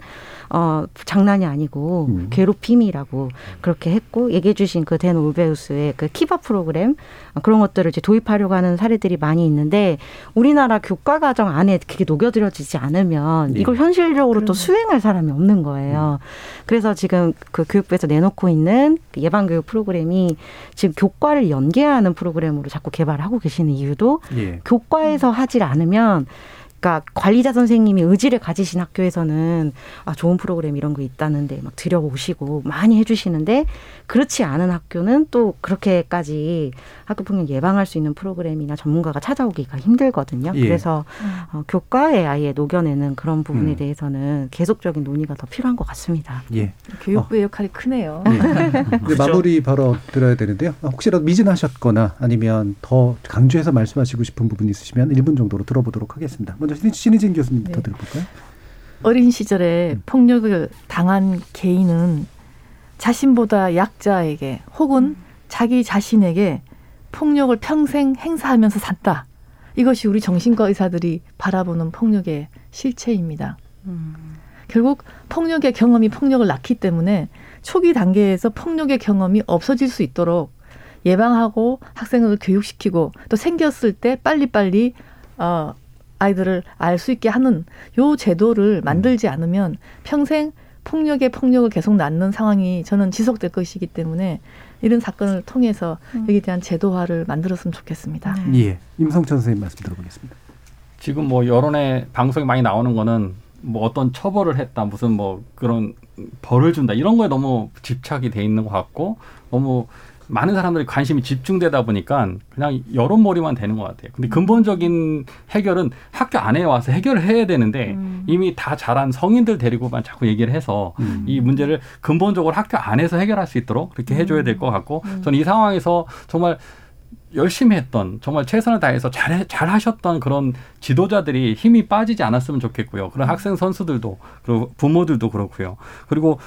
어 장난이 아니고 음. 괴롭힘이라고 그렇게 했고 얘기해 주신 그댄 올베우스의 그 키바 프로그램 어, 그런 것들을 이제 도입하려고 하는 사례들이 많이 있는데 우리나라 교과 과정 안에 그게 녹여들여지지 않으면 예. 이걸 현실적으로 또 수행할 사람이 없는 거예요. 그래서 지금 그 교육부에서 내놓고 있는 그 예방 교육 프로그램이 지금 교과를 연계하는 프로그램으로 자꾸 개발을 하고 계시는 이유도 예. 교과에서 하질 않으면 그러니까 관리자 선생님이 의지를 가지신 학교에서는 아 좋은 프로그램 이런 거 있다는데 막 들여오시고 많이 해주시는데 그렇지 않은 학교는 또 그렇게까지 학교 폭력 예방할 수 있는 프로그램이나 전문가가 찾아오기가 힘들거든요. 예. 그래서 어, 교과에 아예 녹여내는 그런 부분에 음. 대해서는 계속적인 논의가 더 필요한 것 같습니다. 예. 교육부의 역할이 크네요. 이제 마무리 바로 들어야 되는데요. 아, 혹시라도 미진하셨거나 아니면 더 강조해서 말씀하시고 싶은 부분 있으시면 1분 정도로 들어보도록 하겠습니다. 먼저 신- 신희진 교수님부터 네. 들어볼까요? 어린 시절에 음. 폭력을 당한 개인은 자신보다 약자에게 혹은 자기 자신에게 폭력을 평생 행사하면서 샀다. 이것이 우리 정신과 의사들이 바라보는 폭력의 실체입니다. 결국 폭력의 경험이 폭력을 낳기 때문에 초기 단계에서 폭력의 경험이 없어질 수 있도록 예방하고 학생을 교육시키고 또 생겼을 때 빨리빨리 어, 아이들을 알 수 있게 하는 요 제도를 만들지 않으면 평생 폭력의 폭력을 계속 낳는 상황이 저는 지속될 것이기 때문에 이런 사건을 통해서 여기에 대한 제도화를 만들었으면 좋겠습니다. 예. 임성천 선생님 말씀 들어보겠습니다. 지금 뭐 여론의 방송에 많이 나오는 거는 뭐 어떤 처벌을 했다 무슨 뭐 그런 벌을 준다 이런 거에 너무 집착이 돼 있는 것 같고 너무 많은 사람들이 관심이 집중되다 보니까 그냥 여론몰이만 되는 것 같아요. 근데 근본적인 해결은 학교 안에 와서 해결을 해야 되는데 음. 이미 다 자란 성인들 데리고만 자꾸 얘기를 해서 음. 이 문제를 근본적으로 학교 안에서 해결할 수 있도록 그렇게 해줘야 될 것 같고 저는 이 상황에서 정말 열심히 했던 정말 최선을 다해서 잘, 잘 하셨던 그런 지도자들이 힘이 빠지지 않았으면 좋겠고요. 그런 학생 선수들도 그리고 부모들도 그렇고요. 그리고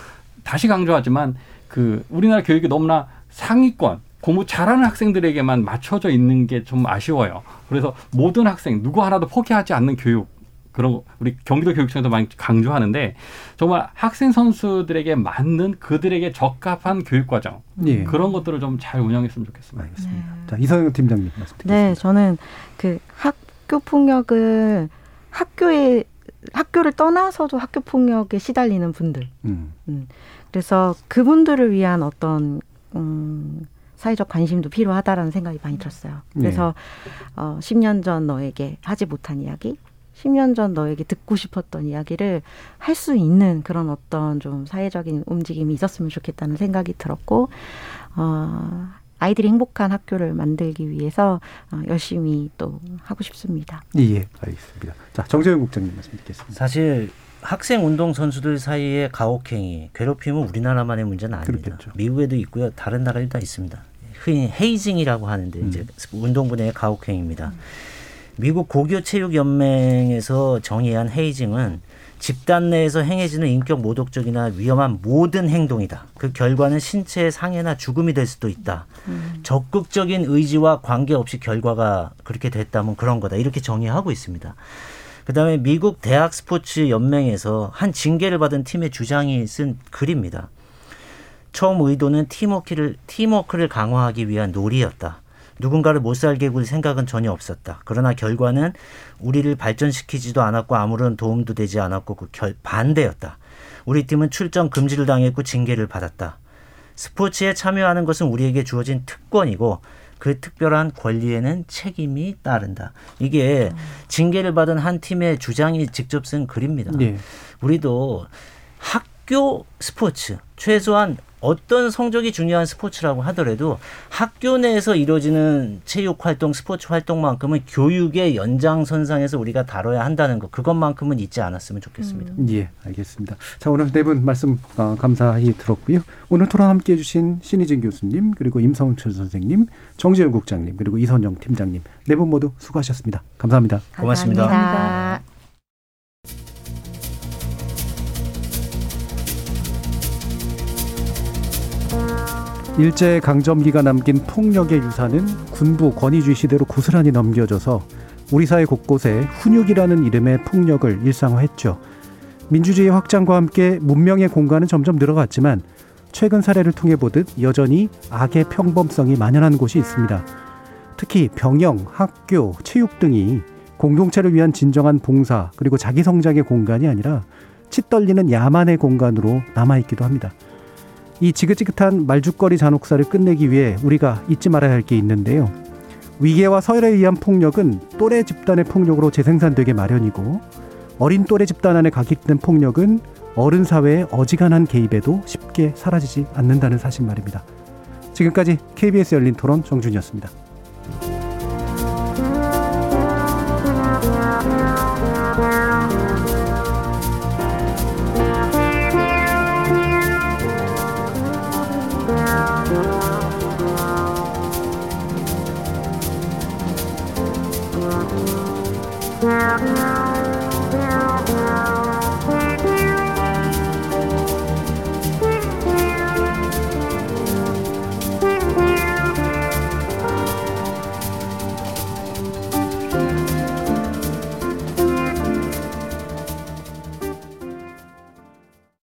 다시 강조하지만 그 우리나라 교육이 너무나 상위권 공부 잘하는 학생들에게만 맞춰져 있는 게 좀 아쉬워요. 그래서 모든 학생 누구 하나도 포기하지 않는 교육 그런 거 우리 경기도 교육청에서 많이 강조하는데 정말 학생 선수들에게 맞는 그들에게 적합한 교육 과정 예. 그런 것들을 좀 잘 운영했으면 좋겠습니다. 알겠습니다. 자 이성영 팀장님 말씀 드리겠습니다. 네, 저는 그 학교 폭력을 학교에 학교를 떠나서도 학교 폭력에 시달리는 분들. 음. 음. 그래서 그분들을 위한 어떤 음, 사회적 관심도 필요하다라는 생각이 많이 들었어요. 그래서 어, 10년 전 너에게 하지 못한 이야기, 10년 전 너에게 듣고 싶었던 이야기를 할 수 있는 그런 어떤 좀 사회적인 움직임이 있었으면 좋겠다는 생각이 들었고, 어, 아이들이 행복한 학교를 만들기 위해서 어, 열심히 또 하고 싶습니다. 예, 알겠습니다. 자 정재현 국장님 말씀 듣겠습니다. 사실 학생 운동 선수들 사이의 가혹행위, 괴롭힘은 우리나라만의 문제는 아닙니다. 미국에도 있고요, 다른 나라에도 다 있습니다. 흔히 헤이징이라고 하는데 이제 운동부 내의 가혹행위입니다. 미국 고교 체육 연맹에서 정의한 헤이징은 집단 내에서 행해지는 인격 모독적이나 위험한 모든 행동이다. 그 결과는 신체의 상해나 죽음이 될 수도 있다. 적극적인 의지와 관계없이 결과가 그렇게 됐다면 그런 거다. 이렇게 정의하고 있습니다. 그다음에 미국 대학 스포츠 연맹에서 한 징계를 받은 팀의 주장이 쓴 글입니다. 처음 의도는 팀워크를 팀워크를 강화하기 위한 놀이였다. 누군가를 못 살게 굴 생각은 전혀 없었다. 그러나 결과는 우리를 발전시키지도 않았고 아무런 도움도 되지 않았고 그 결, 반대였다. 우리 팀은 출전 금지를 당했고 징계를 받았다. 스포츠에 참여하는 것은 우리에게 주어진 특권이고 그 특별한 권리에는 책임이 따른다. 이게 징계를 받은 한 팀의 주장이 직접 쓴 글입니다. 예. 우리도 학교 스포츠 최소한 어떤 성적이 중요한 스포츠라고 하더라도 학교 내에서 이루어지는 체육 활동, 스포츠 활동만큼은 교육의 연장선상에서 우리가 다뤄야 한다는 것, 그것만큼은 잊지 않았으면 좋겠습니다. 예, 알겠습니다. 자, 오늘 네 분 말씀 어, 감사히 들었고요. 오늘 토론 함께 해주신 신희진 교수님, 그리고 임성철 선생님, 정재현 국장님, 그리고 이선영 팀장님, 네 분 모두 수고하셨습니다. 감사합니다. 고맙습니다. 감사합니다. 일제 강점기가 남긴 폭력의 유산은 군부 권위주의 시대로 고스란히 넘겨져서 우리 사회 곳곳에 훈육이라는 이름의 폭력을 일상화했죠. 민주주의 확장과 함께 문명의 공간은 점점 늘어갔지만 최근 사례를 통해 보듯 여전히 악의 평범성이 만연한 곳이 있습니다. 특히 병영, 학교, 체육 등이 공동체를 위한 진정한 봉사 그리고 자기 성장의 공간이 아니라 치떨리는 야만의 공간으로 남아있기도 합니다. 이 지긋지긋한 말죽거리 잔혹사를 끝내기 위해 우리가 잊지 말아야 할 게 있는데요. 위계와 서열에 의한 폭력은 또래 집단의 폭력으로 재생산되게 마련이고 어린 또래 집단 안에 각입된 폭력은 어른 사회의 어지간한 개입에도 쉽게 사라지지 않는다는 사실 말입니다. 지금까지 KBS 열린 토론 정준이었습니다. Yeah.